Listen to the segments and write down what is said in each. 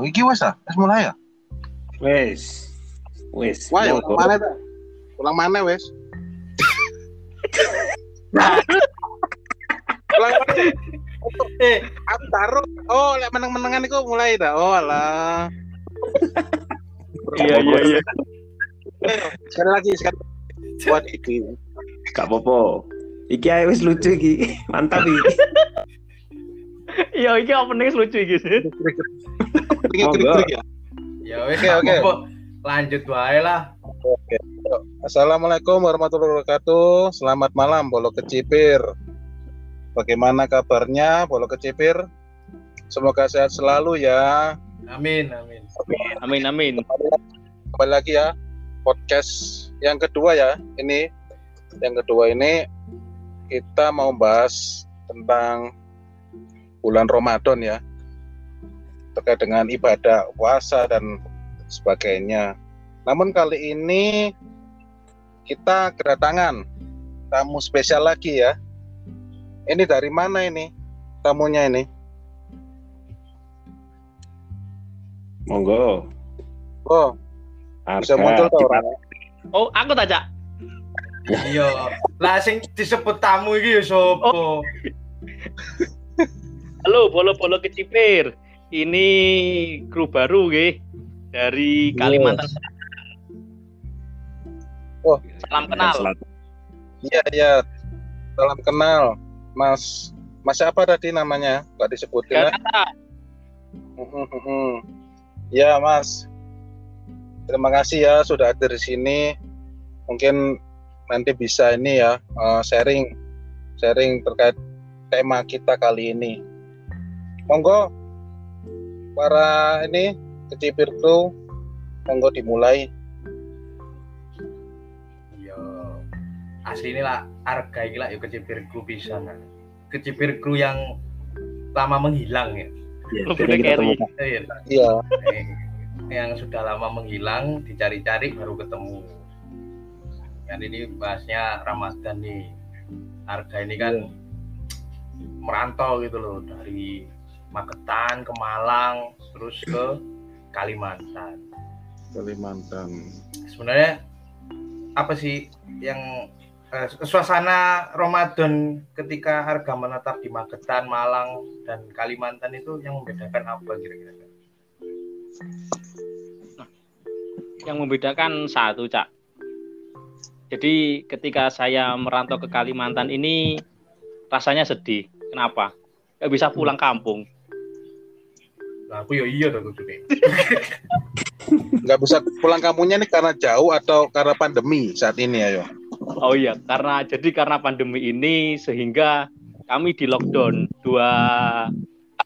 Tuh, iki wes ah, wes mulai ya. Wes. Wes. Wah, ya, ulang mana ta? Ulang mana wes? ulang mana? Eh, Aku taruh. Oh, lek meneng-menengan iku mulai dah. Oh, alah. Iya, iya, iya. Sekali lagi, sekali. Buat iki. Gak apa-apa. Iki ae wis lucu iki. Mantap iki. Iya, iki opening lucu iki sih. Iki Monggo. krik-krik ya. ya Oke, oke. Lanjut wae lah. Assalamualaikum warahmatullahi wabarakatuh. Selamat malam, Bolo Kecipir. Bagaimana kabarnya, Bolo Kecipir? Semoga sehat selalu ya. Amin, amin. Amin amin. Kembali lagi ya, podcast yang kedua ya. Ini yang kedua ini kita mau bahas tentang bulan Ramadan ya. Terkait dengan ibadah puasa dan sebagainya. Namun kali ini kita kedatangan tamu spesial lagi ya. Ini dari mana ini tamunya ini? Monggo. Oh, bisa Arga, muncul tuh kita- orang. Oh, aku tak Cak. Iya. Lah sing disebut tamu iki ya sopo? Halo, bolo-bolo kecipir. Ini kru baru nggih dari Kalimantan Selatan. Oh. salam kenal. Iya, iya. Salam kenal, Mas. Mas siapa tadi namanya? Gak disebutin ya? Ya, Mas. Terima kasih ya sudah hadir di sini. Mungkin nanti bisa ini ya eh, sharing sharing terkait tema kita kali ini. Monggo para ini kecipir kru monggo dimulai. Iya. Asli ini lah harga iki lah ya kecipir kru pisan. Kecipir kru yang lama menghilang ya. Iya, temukan. Iya. Iya. Eh, yang sudah lama menghilang dicari-cari baru ketemu. Kan ini bahasnya Ramadan nih. Harga ini kan merantau gitu loh dari Magetan ke Malang terus ke Kalimantan. Kalimantan. Sebenarnya apa sih yang eh, suasana Ramadan ketika harga menetap di Magetan, Malang dan Kalimantan itu yang membedakan apa kira-kira? Yang membedakan satu, Cak. Jadi ketika saya merantau ke Kalimantan ini rasanya sedih. Kenapa? Gak bisa pulang kampung. Lah aku ya iya tuh kudu Nggak bisa pulang kampungnya nih karena jauh atau karena pandemi saat ini ayo. Oh iya, karena jadi karena pandemi ini sehingga kami di lockdown dua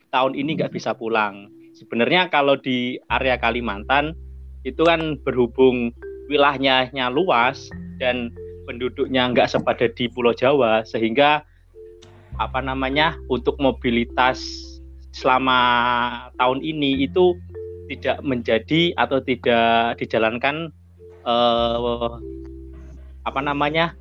tahun ini nggak bisa pulang. Sebenarnya kalau di area Kalimantan itu kan berhubung wilayahnya luas dan penduduknya nggak sepadat di Pulau Jawa sehingga apa namanya untuk mobilitas selama tahun ini itu tidak menjadi atau tidak dijalankan eh, apa namanya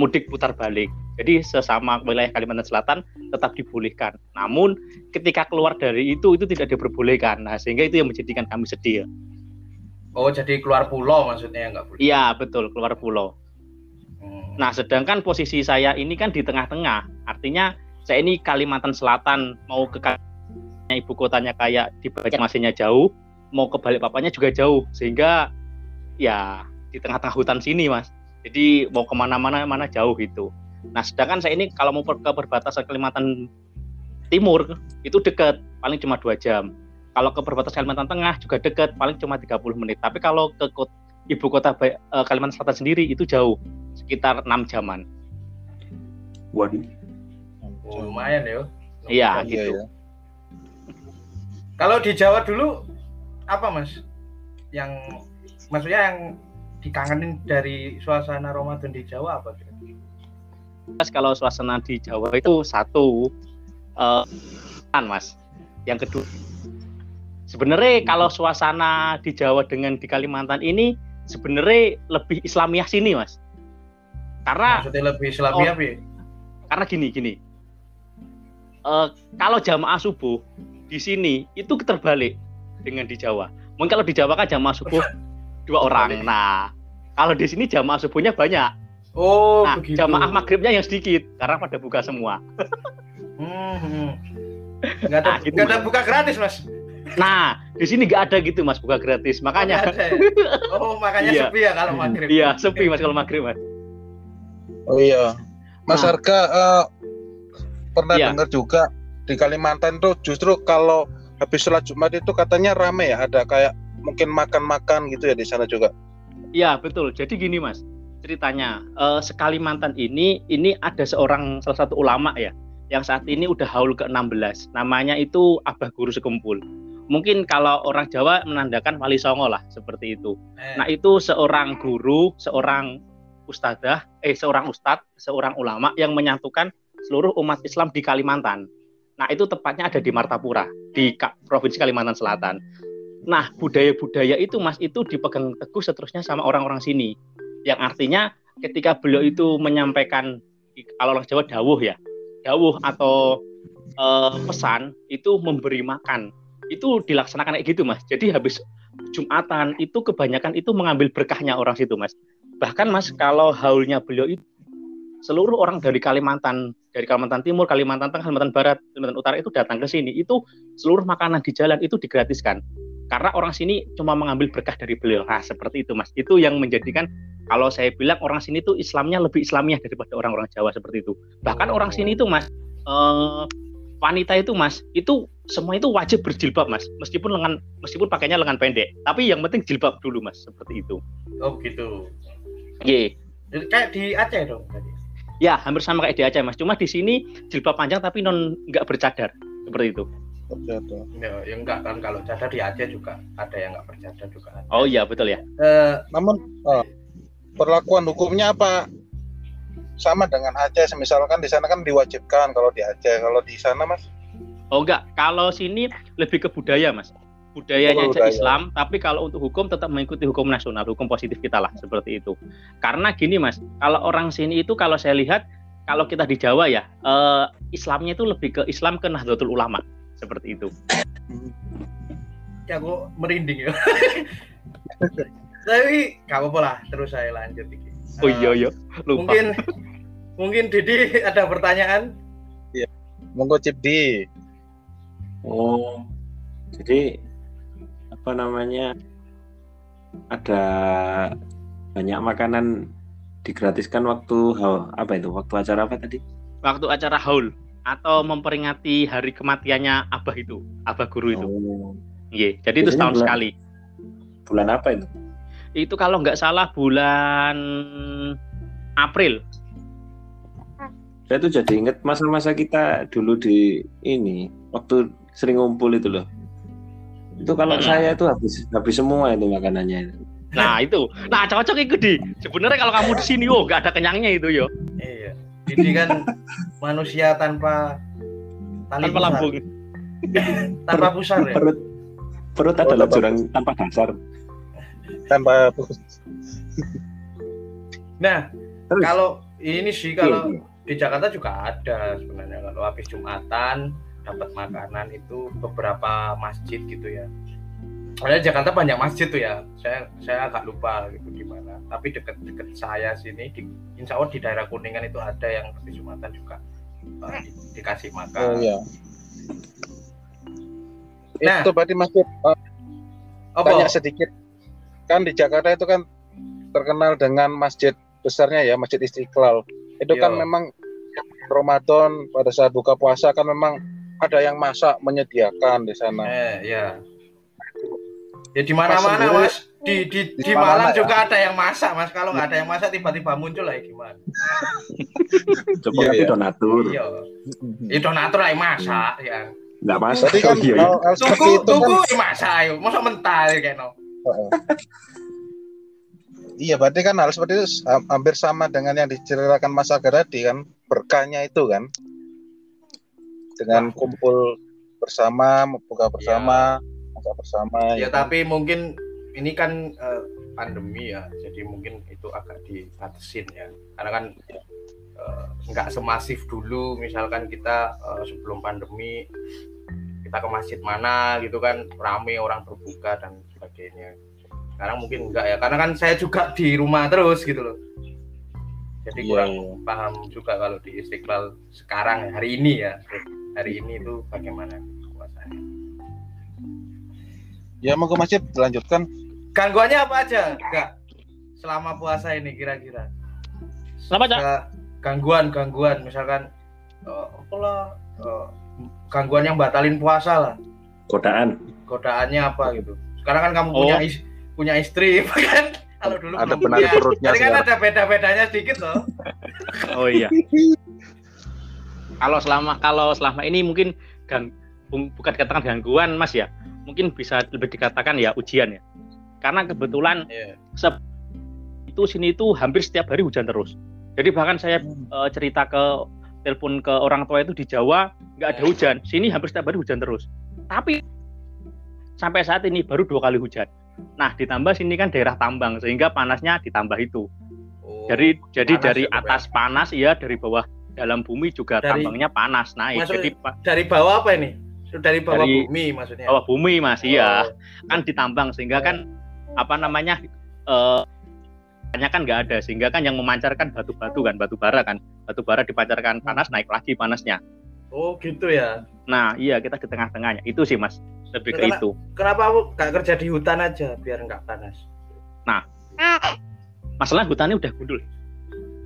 mudik putar balik. Jadi sesama wilayah Kalimantan Selatan tetap dibolehkan. Namun ketika keluar dari itu itu tidak diperbolehkan. Nah sehingga itu yang menjadikan kami sedih. Oh jadi keluar pulau maksudnya nggak boleh? Iya betul keluar pulau. Hmm. Nah sedangkan posisi saya ini kan di tengah-tengah. Artinya saya ini Kalimantan Selatan mau ke Kal- ibu kotanya kayak di Banjarmasinnya jauh, mau ke Balikpapannya juga jauh. Sehingga ya di tengah-tengah hutan sini mas. Jadi mau ke mana-mana mana jauh gitu. Nah sedangkan saya ini kalau mau ke perbatasan Kalimantan Timur itu dekat, paling cuma dua jam. Kalau ke perbatasan Kalimantan Tengah juga dekat, paling cuma 30 menit. Tapi kalau ke kot- ibu kota eh, Kalimantan Selatan sendiri itu jauh, sekitar 6 jaman. Waduh. Oh, lumayan ya. Iya, Iya, gitu. iya. Kalau di Jawa dulu apa mas? Yang maksudnya yang dikangenin dari suasana Ramadan di Jawa apa kira-kira? Mas, kalau suasana di Jawa itu satu eh, kan mas. Yang kedua sebenarnya kalau suasana di Jawa dengan di Kalimantan ini sebenarnya lebih Islamiah sini mas. Karena Maksudnya lebih Islami Oh. ya? karena gini gini. Eh, kalau jamaah subuh di sini itu terbalik. dengan di Jawa. Mungkin kalau di Jawa kan jamaah subuh dua orang. Nah, kalau di sini jamaah subuhnya banyak. Oh, Nah, begitu. jamaah maghribnya yang sedikit karena pada buka semua. Hmm. Nggak ada, Nah, gitu, ada buka gratis, Mas. Nah, di sini nggak ada gitu mas buka gratis. Makanya ada ya? Oh, makanya Iya. sepi ya kalau maghrib. iya sepi mas kalau maghrib mas. Oh iya. Mas Nah. Harga eh, pernah Iya. dengar juga di Kalimantan tuh justru kalau habis sholat Jumat itu katanya rame ya, ada kayak mungkin makan-makan gitu ya di sana juga. Iya betul. Jadi gini mas, ceritanya eh, sekali mantan ini ini ada seorang salah satu ulama ya yang saat ini udah haul ke 16 Namanya itu Abah Guru Sekumpul. Mungkin kalau orang Jawa menandakan wali songo lah seperti itu. Eh, Nah itu seorang guru, seorang ustadzah, eh seorang ustadz, seorang ulama yang menyatukan seluruh umat Islam di Kalimantan. Nah itu tepatnya ada di Martapura, di provinsi Kalimantan Selatan. Nah budaya-budaya itu mas itu dipegang teguh seterusnya sama orang-orang sini. Yang artinya ketika beliau itu menyampaikan kalau orang Jawa dawuh ya, dawuh atau eh, pesan itu memberi makan itu dilaksanakan kayak gitu mas. Jadi habis Jumatan itu kebanyakan itu mengambil berkahnya orang situ mas. Bahkan mas kalau haulnya beliau itu seluruh orang dari Kalimantan, dari Kalimantan Timur, Kalimantan Tengah, Kalimantan Barat, Kalimantan Utara itu datang ke sini. Itu seluruh makanan di jalan itu digratiskan. Karena orang sini cuma mengambil berkah dari beliau. Nah, seperti itu mas. Itu yang menjadikan kalau saya bilang orang sini tuh Islamnya lebih Islamiah daripada orang-orang Jawa seperti itu. Bahkan orang sini itu mas eh, wanita itu mas itu semua itu wajib berjilbab mas meskipun lengan meskipun pakainya lengan pendek tapi yang penting jilbab dulu mas seperti itu Oh, begitu. Ye. Jadi Kayak di Aceh dong tadi. Ya hampir sama kayak di Aceh mas. Cuma di sini jilbab panjang tapi non nggak bercadar. Seperti itu. Ya, ya enggak kan kalau cadar di Aceh juga ada yang enggak bercadar juga ada. oh iya betul ya. Eh, Namun eh, perlakuan hukumnya apa? Sama dengan Aceh, misalkan di sana kan diwajibkan kalau di Aceh, kalau di sana mas? oh enggak kalau sini lebih ke budaya mas budayanya aja budaya. Islam tapi kalau untuk hukum tetap mengikuti hukum nasional hukum positif kita lah seperti itu karena gini mas kalau orang sini itu kalau saya lihat kalau kita di Jawa ya eh, Islamnya itu lebih ke Islam ke Nahdlatul Ulama seperti itu ya kok merinding ya. Tapi gak apa-apa lah, terus saya lanjut iki. oh Eh, iya iya lupa Mungkin mungkin Didi ada pertanyaan? Monggo Cipdi. Oh, jadi apa namanya? Ada banyak makanan digratiskan waktu hal apa itu? Waktu acara apa tadi? waktu acara haul atau memperingati hari kematiannya Abah itu Abah Guru itu Oh, Iya, jadi itu setahun bulan- sekali bulan apa itu? itu kalau nggak salah bulan April Saya tuh jadi inget masa-masa kita dulu di ini waktu sering ngumpul itu loh. Itu kalau Hmm. saya itu habis habis semua itu makanannya. nah itu nah cocok itu di sebenarnya kalau kamu di sini oh nggak ada kenyangnya itu yo Iya. Didi kan manusia tanpa tali tanpa pusar. lambung Tanpa pusar ya. Perut perut Oh, adalah tanpa- jurang tanpa dasar. Tanpa Nah, Terus? kalau ini sih kalau Iya, di Jakarta juga ada sebenarnya kalau habis Jumatan dapat makanan itu beberapa masjid gitu ya. Ada Jakarta banyak masjid tuh ya. Saya saya agak lupa gitu di mana. Tapi deket-deket saya sini di Insya Allah di daerah Kuningan itu ada yang habis Jumatan juga eh, di- dikasih makan. Oh iya. Nah. Itu berarti eh, Apa? tanya sedikit. Kan di Jakarta itu kan terkenal dengan masjid besarnya ya, Masjid Istiqlal. Itu kan Iya. memang Ramadan pada saat buka puasa kan memang ada yang masak menyediakan di sana. Eh, ya. Ya di mana-mana mas, di di di di Malang ya? juga ada yang masak mas. Kalau nggak ada yang masak tiba-tiba muncul lah ya gimana? Coba Iya, nanti iya. donatur. Iya, itu natur lah yang masak ya. Enggak masak. Berarti kan Oh, iya, iya. Tuku itu kan masak ayo, masa mentah ya kayak no. Heeh. Iya, berarti kan hal seperti itu ha- hampir sama dengan yang diceritakan Mas Aga tadi kan, berkahnya itu kan. Dengan kumpul bersama, buka bersama, masak bersama. Ya kan. tapi mungkin ini kan eh, pandemi ya, jadi mungkin itu agak dibatasin ya. Karena kan nggak semasif dulu, misalkan kita eh, sebelum pandemi kita ke masjid mana gitu kan rame orang berbuka dan sebagainya sekarang mungkin enggak ya karena kan saya juga di rumah terus gitu loh jadi Iya, kurang iya. paham juga kalau di istiqlal sekarang hari ini ya hari ini itu bagaimana puasanya Ya mau ke masjid dilanjutkan. gangguannya apa aja enggak selama puasa ini kira-kira Cak? Ada gangguan gangguan misalkan eh, apalah eh, gangguan yang batalin puasa lah Godaan. godaannya apa gitu sekarang kan kamu Oh. punya is- punya istri kan kalau dulu Ada benar punya. perutnya kan ada beda-bedanya sedikit loh Oh iya. kalau selama kalau selama ini mungkin gang, bu- bukan dikatakan gangguan Mas ya. Mungkin bisa lebih dikatakan ya ujian ya. Karena kebetulan Iya. se- itu sini itu hampir setiap hari hujan terus. Jadi bahkan saya eh, cerita ke telepon ke orang tua itu di Jawa nggak ada hujan. Sini hampir setiap hari hujan terus. Tapi sampai saat ini baru dua kali hujan. Nah ditambah sini kan daerah tambang sehingga panasnya ditambah itu. Oh, Jadi jadi dari ya, Bang, atas panas ya dari bawah dalam bumi juga Dari- tambangnya panas. Naik. Maksudnya- Jadi dari bawah apa ini? Dari bawah Dari bumi maksudnya? bawah bumi Mas iya. Oh, kan ditambang sehingga kan apa namanya eh hanya kan nggak ada sehingga kan yang memancarkan batu-batu kan batu bara kan. Batu bara dipancarkan panas naik lagi panasnya. oh gitu ya? Nah iya kita di tengah-tengahnya. Itu sih Mas lebih ke itu. kenapa aku gak kerja di hutan aja biar nggak panas Masalah hutannya udah gundul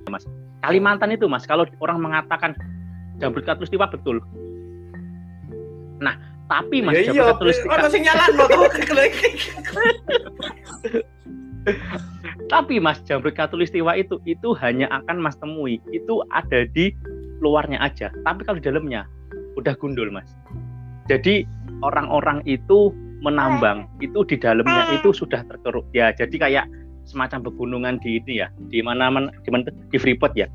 Mas. Kalimantan itu Mas kalau orang mengatakan jambrut katulistiwa betul. Nah tapi Mas ya jambrut iya katulistiwa nyalan Tapi Mas jambrut katulistiwa itu itu hanya akan Mas temui itu ada di luarnya aja. Tapi kalau di dalamnya udah gundul Mas. Jadi orang-orang itu menambang itu di dalamnya itu sudah terkeruk ya. Jadi kayak semacam pegunungan di ini ya di mana mana di, mana- di Freeport ya.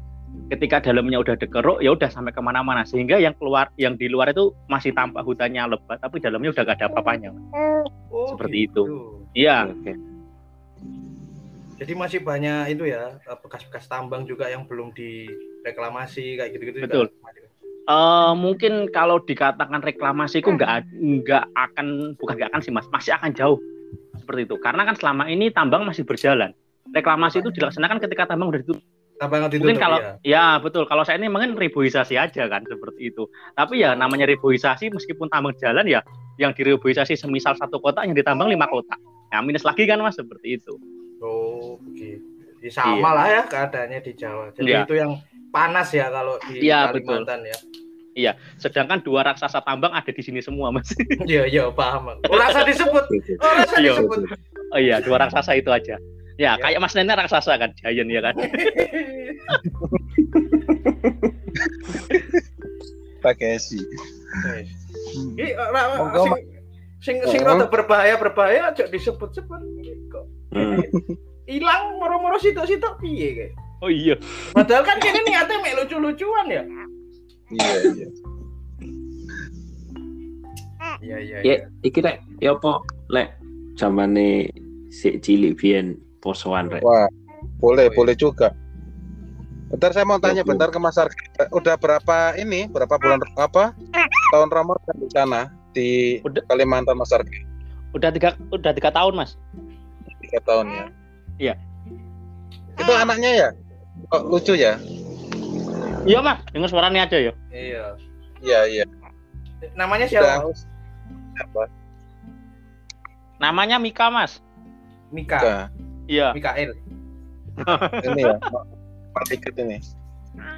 Ketika dalamnya udah dikeruk ya udah sampai ke mana-mana sehingga yang keluar yang di luar itu masih tampak hutannya lebat tapi dalamnya udah gak ada apa-apanya. Oh, Seperti gitu. Iya. Oke. jadi masih banyak itu ya bekas-bekas tambang juga yang belum direklamasi kayak gitu-gitu juga. Eh mungkin kalau dikatakan reklamasi itu nggak nggak akan bukan nggak akan sih mas masih akan jauh seperti itu karena kan selama ini tambang masih berjalan reklamasi itu dilaksanakan ketika tambang udah ditutup tambang ditutup mungkin kalau ya. ya betul kalau saya ini mungkin reboisasi aja kan seperti itu tapi ya namanya reboisasi meskipun tambang jalan ya yang direboisasi semisal satu kota yang ditambang lima kota ya minus lagi kan mas seperti itu Oh, begitu. Ya, sama lah ya keadaannya di Jawa. Jadi Iya. itu yang panas ya kalau di Iya, betul. Kalimantan ya. sedangkan dua raksasa tambang ada di sini semua mas Iya, iya, paham. Oh, rasa disebut. Oh, rasa Iya. disebut. oh iya dua raksasa itu aja Ya. ya kayak mas nenek raksasa kan giant ya kan Pakai si. Ini ra- Monggo, sing sing sing Oh. rada berbahaya berbahaya aja disebut-sebut kok. Hmm. Hilang moro-moro sitok-sitok piye kayak. Oh iya Padahal kan kini niatnya mek lucu-lucuan ya. Iya iya. Iya, iya, Ya, iki rek, ya apa lek zamane si cilik biyen posoan rek. Wah, boleh Oh, iya. boleh juga. Bentar saya mau tanya Oke. bentar ke Mas Arga. Udah berapa ini? Berapa bulan apa? Tahun Ramadan di sana di Udah. Kalimantan Mas Arga? udah tiga udah tiga tahun mas Tiga tahun ya. Iya. Itu anaknya ya? Kok lucu ya? iya mas dengar suaranya aja ya Iya. Iya iya. Namanya Udah. siapa? Siapa? namanya Mika mas Mika. Udah. iya Mikael. Ini ya. Pak Dikit ini.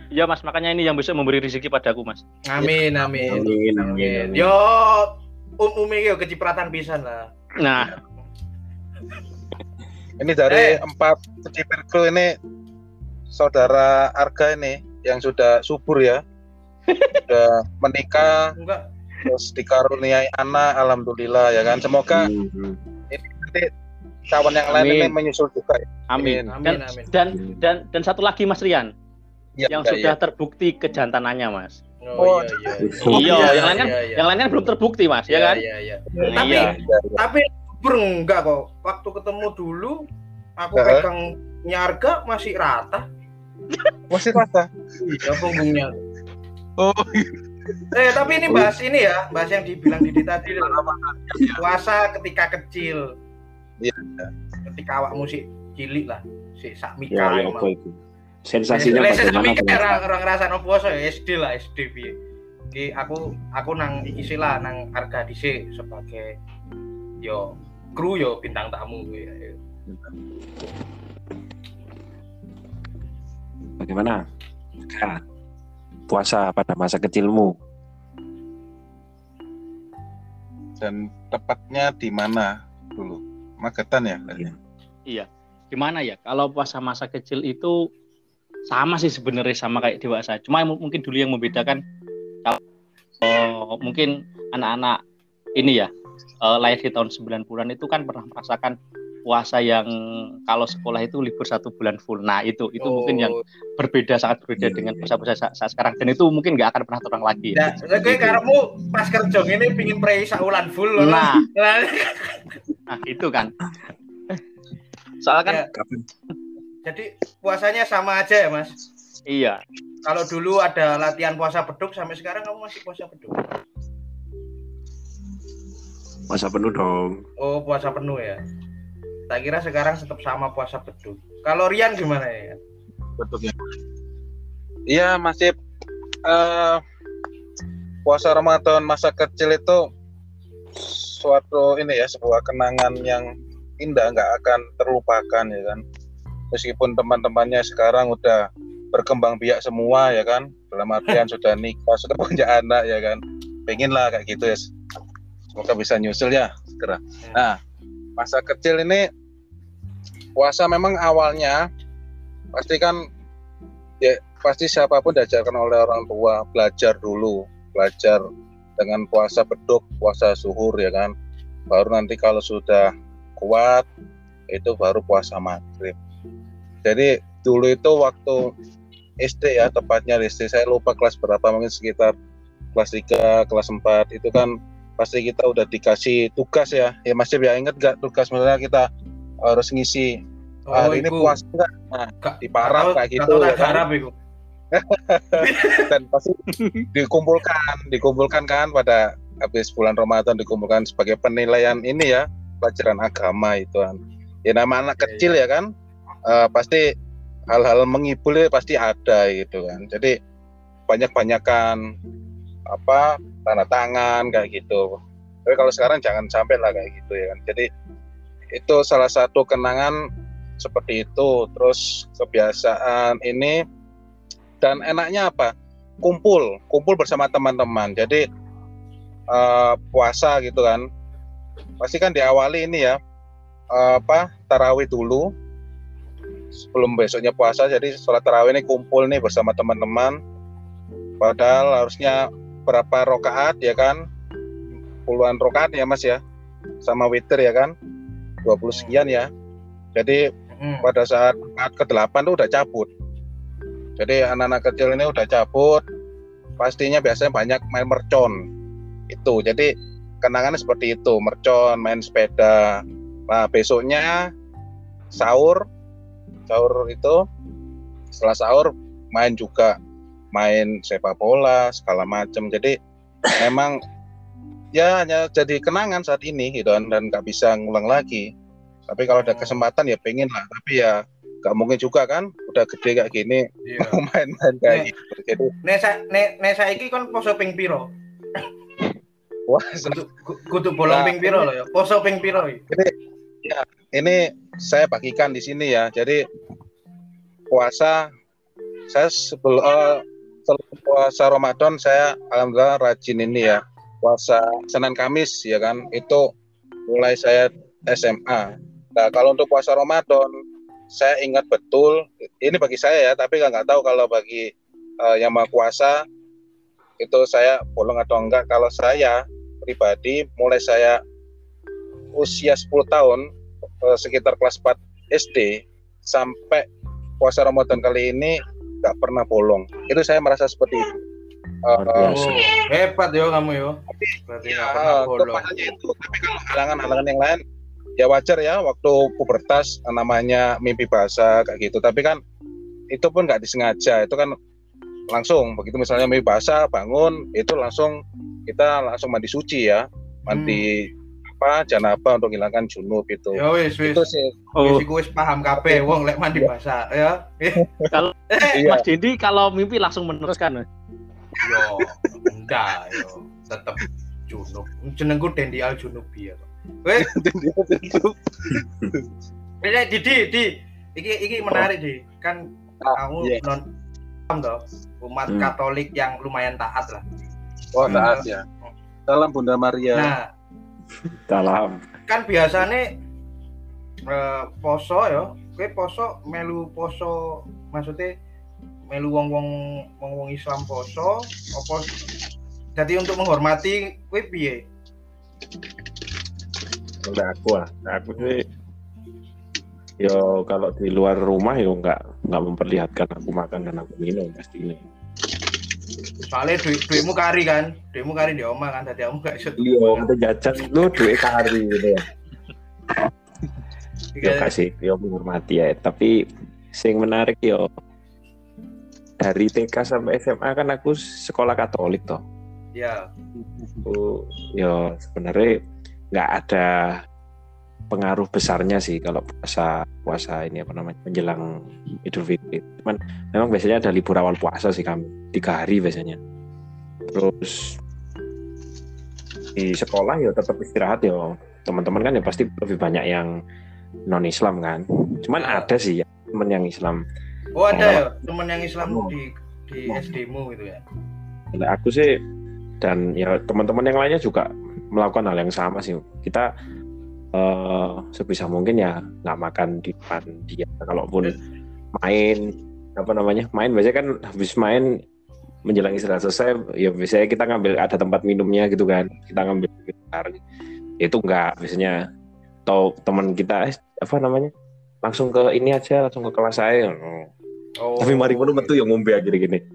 iya mas makanya ini yang bisa memberi rezeki padaku mas Amin, amin. Amin, amin, Amin. amin. Yo, um umi yo kecipratan pisan lah. nah Ini dari Eh. empat kecipirku ini saudara Arga ini yang sudah subur ya. sudah menikah Enggak. terus dikaruniai anak alhamdulillah ya kan semoga Hmm, hmm. nanti kawan yang lain Amin. ini menyusul juga ya. amin Amin, dan amin. dan dan dan satu lagi mas Rian Iya, yang iya, sudah iya. terbukti kejantanannya mas Oh, iya, iya. Iya, yang lain kan- iya, iya. yang lain kan belum terbukti mas Iya, ya kan Iya, iya. Tapi iya. Iya, iya. tapi bro, enggak kok. Waktu ketemu dulu aku Heeh. pegang nyarga masih rata. Masih rata Iya, punggungnya. oh Eh tapi ini bahas ini ya, bahas yang dibilang Didi tadi. Puasa ketika kecil. Iya. Ketika awak musik cilik lah, si sak mika. Ya, ya apa itu? Sensasinya Lek sak bagaimana? mika Bang? orang orang ngerasa no puasa ya SD lah SD piye. Iki aku aku nang iki nang harga dhisik sebagai yo kru yo bintang tamu ya. Bagaimana? Puasa pada masa kecilmu. Dan tepatnya di mana dulu? Magetan ya? Iya. Iya. Gimana ya? Kalau puasa masa kecil itu sama sih sebenarnya sama kayak dewasa. Cuma mungkin dulu yang membedakan kalau oh, mungkin anak-anak ini ya eh, lahir di tahun 90-an itu kan pernah merasakan puasa yang kalau sekolah itu libur satu bulan full. Nah itu itu mungkin yang Oh. berbeda sangat berbeda dengan puasa-puasa saat, saat sekarang dan itu mungkin nggak akan pernah terulang lagi. Nah, gue karepmu pas kerja ini pingin prei saulan full loh. Nah, Nah, itu kan. Soalnya kan Ya. jadi puasanya sama aja ya, Mas. iya Kalau dulu ada latihan puasa beduk sampai sekarang kamu masih puasa beduk. Masa penuh dong. Oh, puasa penuh ya. Tak kira sekarang tetap sama puasa beduk. Kalau Rian gimana ya? bentuknya. Iya masih eh, puasa Ramadan masa kecil itu suatu ini ya sebuah kenangan yang indah nggak akan terlupakan ya kan meskipun teman-temannya sekarang udah berkembang biak semua ya kan dalam artian sudah nikah sudah punya anak ya kan pengen lah kayak gitu ya semoga bisa nyusul ya segera nah masa kecil ini puasa memang awalnya pasti kan ya pasti siapa pun diajarkan oleh orang tua belajar dulu belajar dengan puasa beduk puasa suhur ya kan. Baru nanti kalau sudah kuat itu baru puasa maghrib. Jadi dulu itu waktu SD ya tepatnya SD saya lupa kelas berapa mungkin sekitar kelas 3 kelas 4 itu kan pasti kita udah dikasih tugas ya. Ya masih ya inget gak tugas? Misalnya kita harus ngisi. Hari ini puasa enggak nah di paraf gak kayak gitu ya kan. iku. dan pasti dikumpulkan dikumpulkan kan pada habis bulan Ramadan dikumpulkan sebagai penilaian ini ya pelajaran agama itu kan. Ya nama anak Iya, kecil ya kan eh, pasti hal-hal menghibur ya pasti ada gitu kan. Jadi banyak-banyakan apa tanda tangan kayak gitu. Tapi kalau sekarang jangan sampai lah kayak gitu ya kan. Jadi itu salah satu kenangan seperti itu. Terus kebiasaan ini dan enaknya apa? Kumpul kumpul bersama teman-teman. Jadi eh, puasa gitu kan. Pasti kan diawali ini ya eh, apa tarawih dulu. Sebelum besoknya puasa jadi sholat tarawih ini kumpul nih bersama teman-teman. Padahal harusnya berapa rokaat ya kan? Puluhan rokaat ya mas ya. Sama witir ya kan 20 sekian ya jadi Mm. pada saat rakaat ke-8 tuh udah cabut. Jadi anak-anak kecil ini udah cabut, pastinya biasanya banyak main mercon. Itu. Jadi kenangannya seperti itu, mercon, main sepeda. Nah, besoknya sahur, sahur itu setelah sahur main juga main sepak bola segala macam. Jadi memang ya hanya jadi kenangan saat ini gitu kan, dan nggak bisa ngulang lagi tapi kalau ada kesempatan ya pengen lah tapi ya nggak mungkin juga kan udah gede kayak gini Iya. mau main-main kayak gitu jadi Nek sa- nek nek saiki kon poso ping piro? wah Kudu ku- kudu bolong Nah, ping piro lho ya. Poso ping piro iki? ini saya bagikan di sini ya jadi puasa saya sebelum eh, sebelum puasa Ramadan saya alhamdulillah rajin ini ya puasa Senin Kamis ya kan itu mulai saya SMA nah kalau untuk puasa Ramadan saya ingat betul ini bagi saya ya tapi nggak tahu kalau bagi eh, yang mau puasa itu saya bolong atau enggak kalau saya pribadi mulai saya usia 10 tahun eh, sekitar kelas 4 SD sampai puasa Ramadan kali ini nggak pernah bolong. Itu saya merasa seperti itu. Eh, Luar biasa. Oh, hebat yo kamu yo. Berarti ya, pernah itu. Tapi kalau halangan-halangan yang lain, ya wajar ya. Waktu pubertas namanya mimpi basah kayak gitu. Tapi kan itu pun nggak disengaja. Itu kan langsung begitu misalnya mie basah bangun itu langsung kita langsung mandi suci ya mandi apa janaba untuk hilangkan junub itu Ya wis wis. itu sih Oh, Wis wis paham kabeh wong lek mandi basah ya. Eh, kalau Iya. Mas Dendi kalau mimpi langsung meneruskan. Yo, enggak yo. Tetep junub. Jenengku Dendi Al Junubi ya. Weh, eh, Didi, Di. Iki iki menarik, Di. Kan Ah, kamu iya. non Islam toh, umat Hmm. Katolik yang lumayan taat lah. oh taat ya salam Bunda Maria Nah, Salam. kan biasanya eh, poso ya, kowe poso melu poso maksudnya melu wong-wong wong-wong Islam poso apa jadi untuk menghormati kowe piye? Enggak aku lah. Aku sih yo kalau di luar rumah yo nggak nggak memperlihatkan aku makan dan aku minum pasti ini. Soalnya duit duitmu kari kan, duitmu kari di oma kan, tadi kamu gak iso. Iya, untuk jajan lu duit kari gitu ya. Yo Iya, kasih yo menghormati ya. Tapi sing menarik yo dari TK sampai SMA kan aku sekolah Katolik toh. Ya, Aku yo sebenarnya nggak ada pengaruh besarnya sih kalau puasa puasa ini apa namanya menjelang Idul Fitri. Cuman memang biasanya ada libur awal puasa sih kami tiga hari biasanya. Terus di sekolah ya tetap istirahat ya teman-teman kan ya pasti lebih banyak yang non Islam kan. Cuman ada sih ya teman yang Islam. Oh ada ya? Temen yang Islam di di SD-mu gitu ya. Kalau aku sih dan ya teman-teman yang lainnya juga melakukan hal yang sama sih. Kita eh, sebisa mungkin ya nggak makan di depan dia. Kalaupun main apa namanya? Main biasanya kan habis main menjelang istirahat selesai ya biasanya kita ngambil ada tempat minumnya gitu kan. Kita ngambil gitar itu enggak biasanya. Atau teman kita eh, apa namanya? Langsung ke ini aja langsung ke kelas saya Oh. tapi mari ngono metu ya ngombe akhirnya gini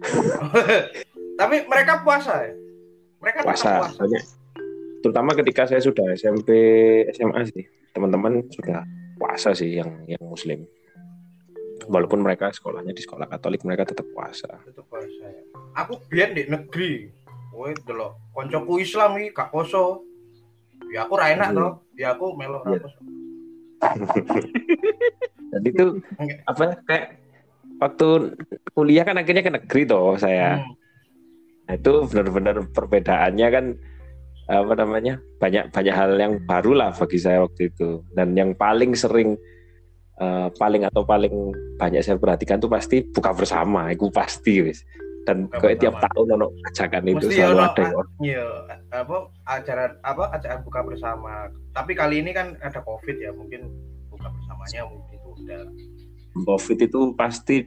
Tapi mereka puasa ya? Mereka puasa puasa. terutama ketika saya sudah SMP SMA sih teman-teman sudah puasa sih yang yang muslim walaupun mereka sekolahnya di sekolah Katolik mereka tetap puasa Tetap puasa ya. Aku biyen di negeri. Woi, delok koncoku Islam iki gak poso. Ya aku ra enak Hmm. toh. Ya aku melo ra Iya. poso. dan itu apa kayak waktu kuliah kan akhirnya ke negeri toh saya Hmm. Nah, itu benar-benar perbedaannya kan apa namanya banyak banyak hal yang baru lah bagi saya waktu itu dan yang paling sering eh, paling atau paling banyak saya perhatikan tuh pasti buka bersama itu pasti wis dan Buka kayak tiap tahun ono ajakan itu Mesti selalu ada ya. Iya, apa acara apa acara buka bersama. Tapi kali ini kan ada Covid ya, mungkin buka bersamanya mungkin udah. Covid itu pasti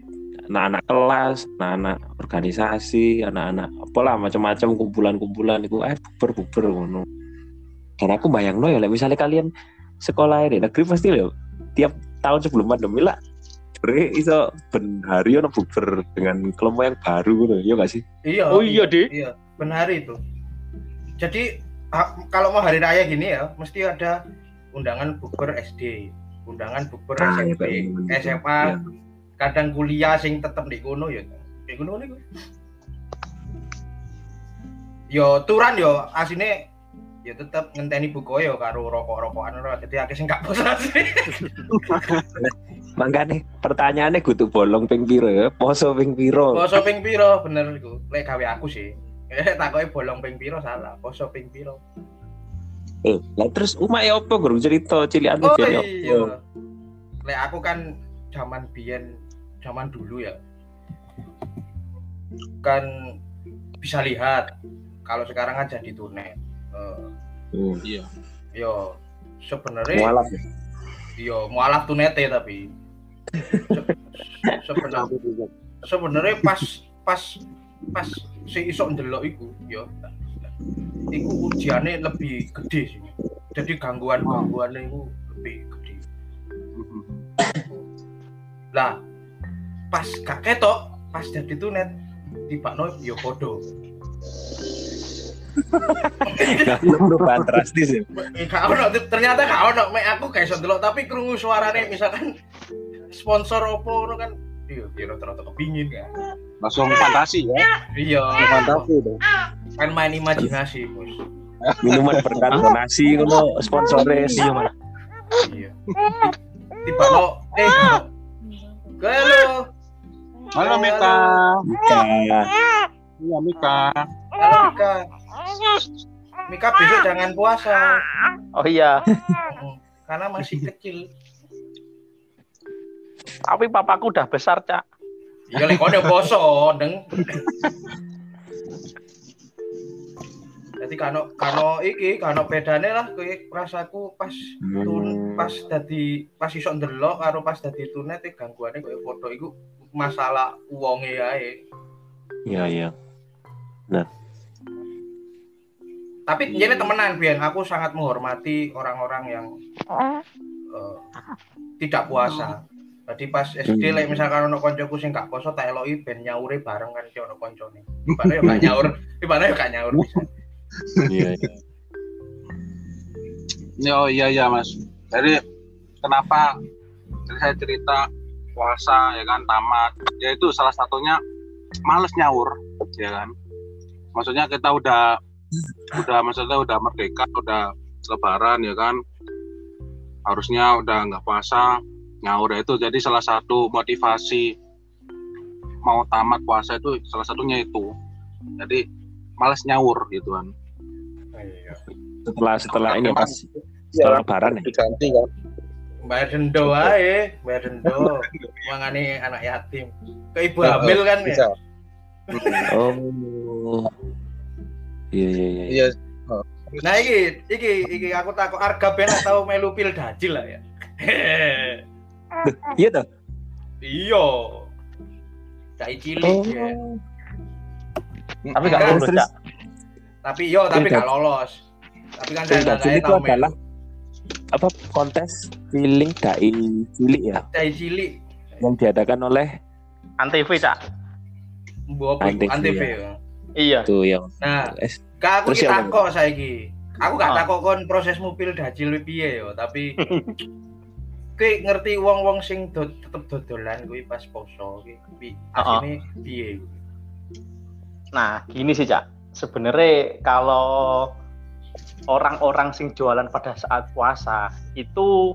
anak-anak kelas anak-anak organisasi anak-anak apalah macam-macam kumpulan-kumpulan itu eh buber buber ngono dan aku bayang no ya misalnya kalian sekolah di negeri pasti ya tiap tahun sebelum pandemi lah sebenarnya iso ben hari ono buber dengan kelompok yang baru gitu ya gak sih Iya. Oh iya, Di. Iya, benar itu. Jadi kalau mau hari raya gini ya, mesti ada undangan bukber SD, undangan bukber Ah, iya, SMP, kayak gitu. SMA, Iya. kadang kuliah sing tetep di kono ya. Di kono niku. Yo turan yo asine ya tetep ngenteni buku yo karo rokok-rokokan ora dadi akeh sing gak poso asine. makanya pertanyaannya kudu bolong ping piro ya poso ping piro Poso ping piro bener iku. Lek gawe aku sih. Eh takoke bolong ping piro salah, poso ping piro. Eh lah terus umak ya apa guru cerita cilian Oh ya iya. Lek aku kan zaman biyen zaman dulu ya. Kan bisa lihat kalau sekarang kan jadi tunet. Eh, Hmm. iya yo sebenarnya mualaf ya? yo mualaf tunete tapi se- sebenarnya sebenarnya pas pas pas si isok ndelok iku yo iku ujiannya lebih gede sih. Jadi gangguan gangguannya itu lebih gede. Lah pas gak ketok pas jadi tunet tiba no yo podo perubahan drastis ya. Gak ono ternyata gak ono. Mek aku gak iso ndelok tapi krungu suarane misalkan sponsor opo ngono kan iya dia rata-rata kepingin kan langsung fantasi ya Iya. fantasi itu Kan main imajinasi, Bos. Minuman berkat donasi ngono sponsore sih Mas. Iya. Tiba lo eh Halo. halo Mika Mika. iya Mika Halo Mika. Mika besok jangan puasa. Oh iya, Karena masih kecil. tapi papaku udah besar, Cak. Ya lek kono poso, Deng. Jadi kano kano iki kano bedane lah kowe rasaku pas tun pas dadi pas iso ndelok karo pas dadi tunet iki gangguane koyo foto iku masalah uwonge ae. Iya iya. Tapi ini temenan Bian, aku sangat menghormati orang-orang yang eh, tidak puasa. Jadi pas SD Hmm. lek misalkan ono koncoku sing gak poso tak eloki ben nyaure bareng kan ono koncone. Di mana ya gak nyaur, di mana ya gak nyaur bisa. Iya iya. oh iya iya mas jadi kenapa jadi saya cerita puasa ya kan tamat ya itu salah satunya males nyaur ya kan maksudnya kita udah udah maksudnya udah merdeka udah lebaran ya kan harusnya udah nggak puasa nyaur itu jadi salah satu motivasi mau tamat puasa itu salah satunya itu jadi males nyaur gitu kan Iya. Setelah setelah ini pas Iya. setelah lebaran ya. diganti kan Bayar dendo ae, bayar dendo. Mangane anak yatim. Ke ibu hamil kan ya. bisa Oh. Iya iya iya. iya Nah iki iki iki aku takut harga ben tau melu pil dajil lah ya. Iya toh? Iya. Cai cilik ya. Tapi gak Terus, lulus. Cak. Tapi yo tapi Pil gak lolos. Tapi kan saya itu adalah apa kontes feeling dai cilik ya cai cilik yang diadakan oleh Antv, Cak. mbok Antv, antv ya. ya. Iya. tuh yang Nah, es Kak aku Terus ki ya, takok saiki. Aku gak Ah. takok kon prosesmu pil dajil piye yo, tapi kowe ngerti wong-wong sing do, tetep dodolan kuwi pas poso kuwi ah. asine piye? Nah, gini sih, Cak. Sebenarnya kalau orang-orang sing jualan pada saat puasa itu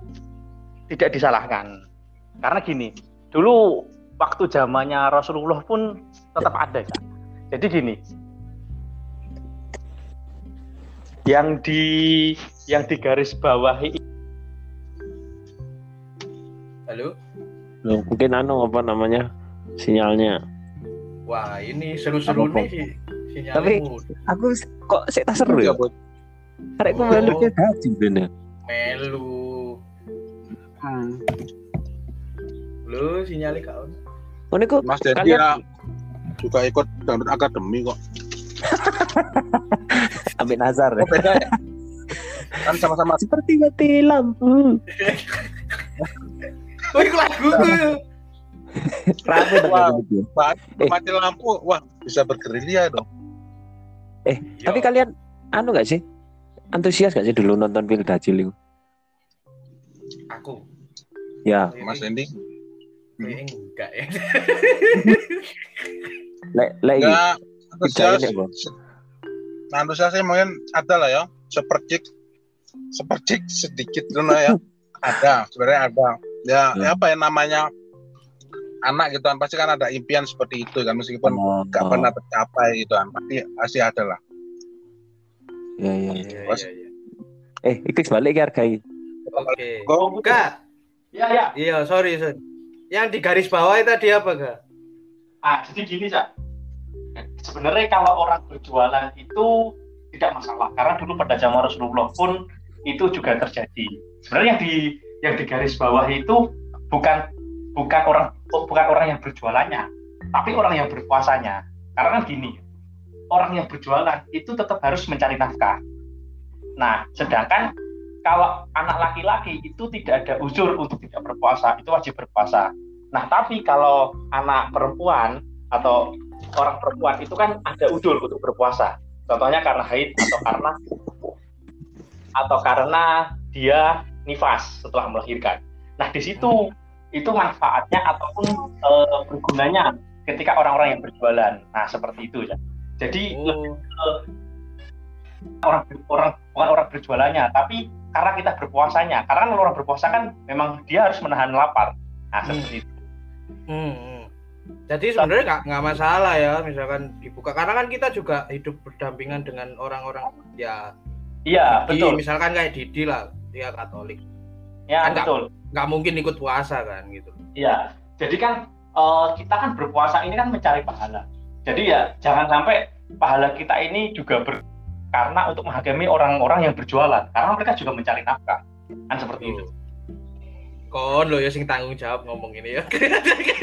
tidak disalahkan. Karena gini, dulu waktu zamannya Rasulullah pun tetap ada, Cak. Jadi gini, yang di yang di garis bawahi Halo? Loh, mungkin anu apa namanya sinyalnya Wah, ini seru-seru nih si sinyalnya. Tapi- aku kok sik tak seru ya Bud. arek ku Oh. melu ke gaji bener melu. Hmm. Lu sinyalnya kak ono. ngono iku Mas Dedi Kalian- ya juga ikut download akademi kok. ambek Nazar ya. Oh, beda ya? kan sama-sama seperti mati lampu Oh, iku lagu ku. rame tuh Wah. Eh. mati lampu, wah bisa bergerilya dong. eh tapi kalian anu gak sih antusias gak sih dulu nonton film Dajil itu aku ya Mas Dendi kayaknya enggak ya. lek lek iki enggak antusias. Nah, antusiasnya mungkin ada lah ya, sepercik sepercik sedikit dulu ya. Ada, sebenarnya ada. Ya, Hmm. ya apa ya namanya anak gitu kan pasti kan ada impian seperti itu kan meskipun Oh, nggak oh. pernah tercapai gitu kan pasti pasti ada lah ya ya Iya, Mas. iya, iya. eh iki balik ke harga iki. Oke. Go. Kak, ya ya iya sorry, sorry. Yang di garis bawah itu tadi apa, Kak? Ah, jadi gini, Cak. Sebenarnya kalau orang berjualan itu tidak masalah karena dulu pada zaman Rasulullah pun itu juga terjadi. Sebenarnya yang di yang di garis bawah itu bukan bukan orang bukan orang yang berjualannya, tapi orang yang berpuasanya. Karena kan gini, orang yang berjualan itu tetap harus mencari nafkah. Nah, sedangkan kalau anak laki-laki itu tidak ada uzur untuk tidak berpuasa, itu wajib berpuasa. Nah, tapi kalau anak perempuan atau orang perempuan itu kan ada udur untuk berpuasa. Contohnya karena haid atau karena atau karena dia nifas setelah melahirkan. Nah, di situ itu manfaatnya ataupun eh, bergunanya ketika orang-orang yang berjualan. Nah, seperti itu ya. Jadi Oh, orang orang bukan orang berjualannya, tapi karena kita berpuasanya. Karena kalau orang berpuasa kan memang dia harus menahan lapar. Nah, Hmm. seperti itu. hmm, hmm. Jadi sebenarnya nggak nggak masalah ya, misalkan dibuka karena kan kita juga hidup berdampingan dengan orang-orang ya Iya, Didi, betul. misalkan kayak Didi lah, dia Katolik, Ya, Kan nggak- betul. nggak mungkin ikut puasa kan gitu. Iya. Jadi kan eh, kita kan berpuasa ini kan mencari pahala. Jadi ya jangan sampai pahala kita ini juga ber karena untuk menghakimi orang-orang yang berjualan karena mereka juga mencari nafkah. Kan seperti itu. Kon lo ya sing tanggung jawab ngomong ini ya.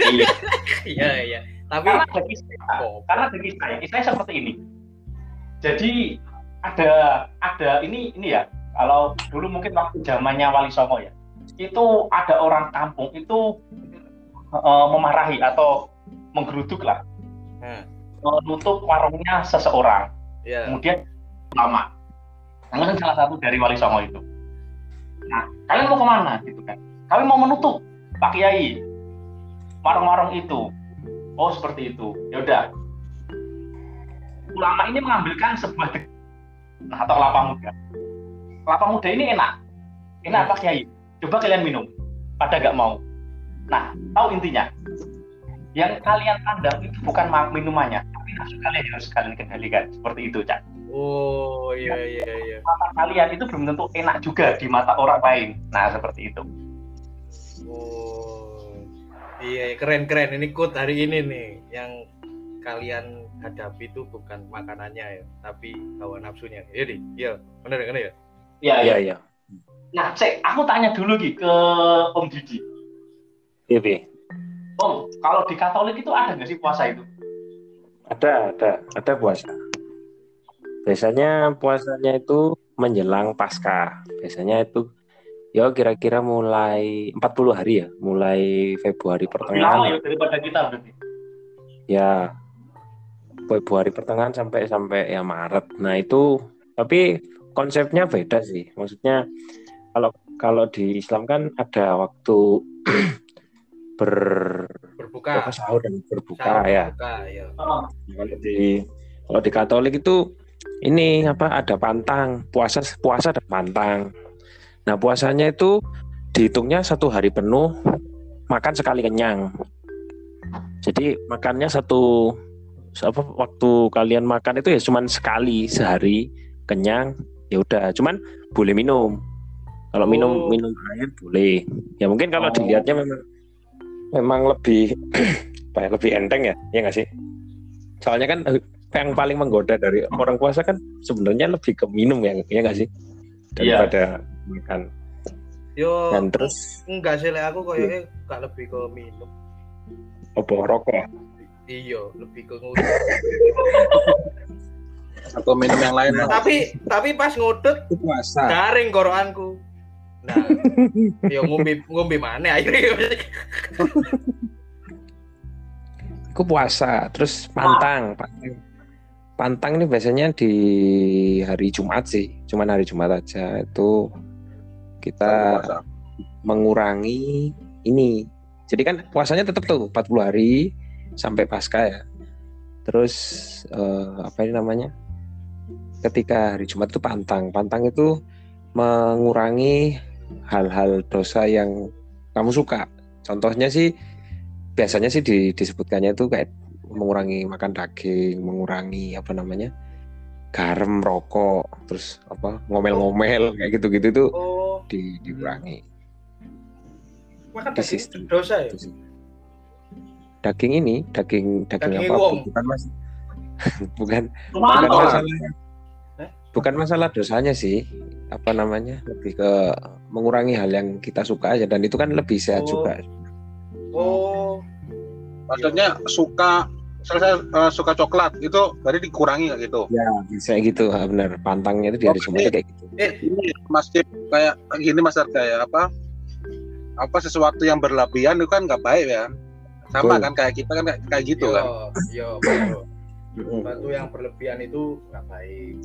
Iya. Iya iya. Tapi Karena ada kisah, Oh. karena ada kisah, kisahnya seperti ini. Jadi ada ada ini ini ya. Kalau dulu mungkin waktu zamannya Wali Songo ya, itu ada orang kampung itu eh, memarahi atau menggeruduk lah, Nah, menutup warungnya seseorang. ya. kemudian lama. Karena kan salah satu dari wali songo itu. Nah kalian mau ke mana gitu kan? Kalian mau menutup Pak Kiai warung-warung itu. Oh seperti itu. Ya udah. Ulama ini mengambilkan sebuah nah, atau kelapa muda kelapa muda ini enak enak Pak Kiai coba kalian minum pada nggak mau nah tahu intinya yang kalian pandang itu bukan ma- minumannya tapi nafsu kalian harus kalian kendalikan seperti itu cak Oh iya iya iya. mata kalian itu belum tentu enak juga di mata orang lain. Nah, seperti itu. Oh iya iya, keren keren. Ini quote hari ini nih yang kalian hadapi itu bukan makanannya ya, tapi hawa nafsunya. Iya di, iya bener kan ya? Iya, Iya, iya. Nah, cek, aku tanya dulu Ki ke Om Didi. Iya. Om, kalau di Katolik itu ada nggak sih puasa itu? Ada, ada, ada puasa. Biasanya puasanya itu menjelang Paskah. Biasanya itu ya kira-kira mulai 40 hari ya, mulai Februari Lebih lama pertengahan. ya daripada kita berarti. Ya, Februari pertengahan sampai sampai ya Maret. Nah, itu tapi konsepnya beda sih. Maksudnya kalau kalau di Islam kan ada waktu ber Berbuka. apa, sahur dan berbuka Sahur, ya. Berbuka ya. Oh, Kalau di kalau di Katolik itu ini apa ada pantang puasa puasa ada pantang. Nah puasanya itu dihitungnya satu hari penuh makan sekali kenyang. Jadi makannya satu apa waktu kalian makan itu ya cuman sekali sehari kenyang ya udah cuman boleh minum. Kalau minum Oh. minum air boleh. Ya mungkin kalau Oh. dilihatnya memang memang lebih apa ya, lebih enteng ya, ya nggak sih? Soalnya kan eh, yang paling menggoda dari orang puasa kan sebenarnya lebih ke minum ya, ya nggak sih? Iya. Daripada makan. Yo Dan terus enggak sih aku kayaknya gak lebih ke minum. apa rokok? Iya, lebih ke ngudut. atau minum yang lain lah. tapi tapi pas ngudut puasa garing koroanku. Nah, yo ngombe ngombe mana akhirnya. Aku puasa, terus pantang, pantang. Pantang ini biasanya di hari Jumat sih, cuman hari Jumat aja itu kita puasa mengurangi ini. Jadi kan puasanya tetap tuh 40 hari sampai pasca ya. Terus eh, apa ini namanya? Ketika hari Jumat itu pantang. Pantang itu mengurangi hal-hal dosa yang kamu suka. Contohnya sih biasanya sih di- disebutkannya itu kayak mengurangi makan daging, mengurangi apa namanya? garam, rokok, terus apa ngomel-ngomel kayak gitu-gitu tuh Oh, di, dikurangi. makan Di daging sistem. dosa ya? Itu sih. Daging ini, daging daging, Daging apa? wong. Bukan mas, bukan bukan masalah? Bukan masalah dosanya sih. Apa namanya? Lebih ke mengurangi hal yang kita suka aja dan itu kan lebih sehat Oh. juga. Oh, maksudnya suka saya eh, suka coklat itu berarti dikurangi nggak gitu Ya, bisa gitu, benar. Pantangnya itu Oke. Jumat kayak gitu. ini masjid kayak gini mas Arga ya apa apa sesuatu yang berlebihan itu kan nggak baik ya sama Betul. kan kayak kita kan kayak, kayak gitu kan Iya, betul. Mm-mm. Sesuatu yang berlebihan itu nggak baik.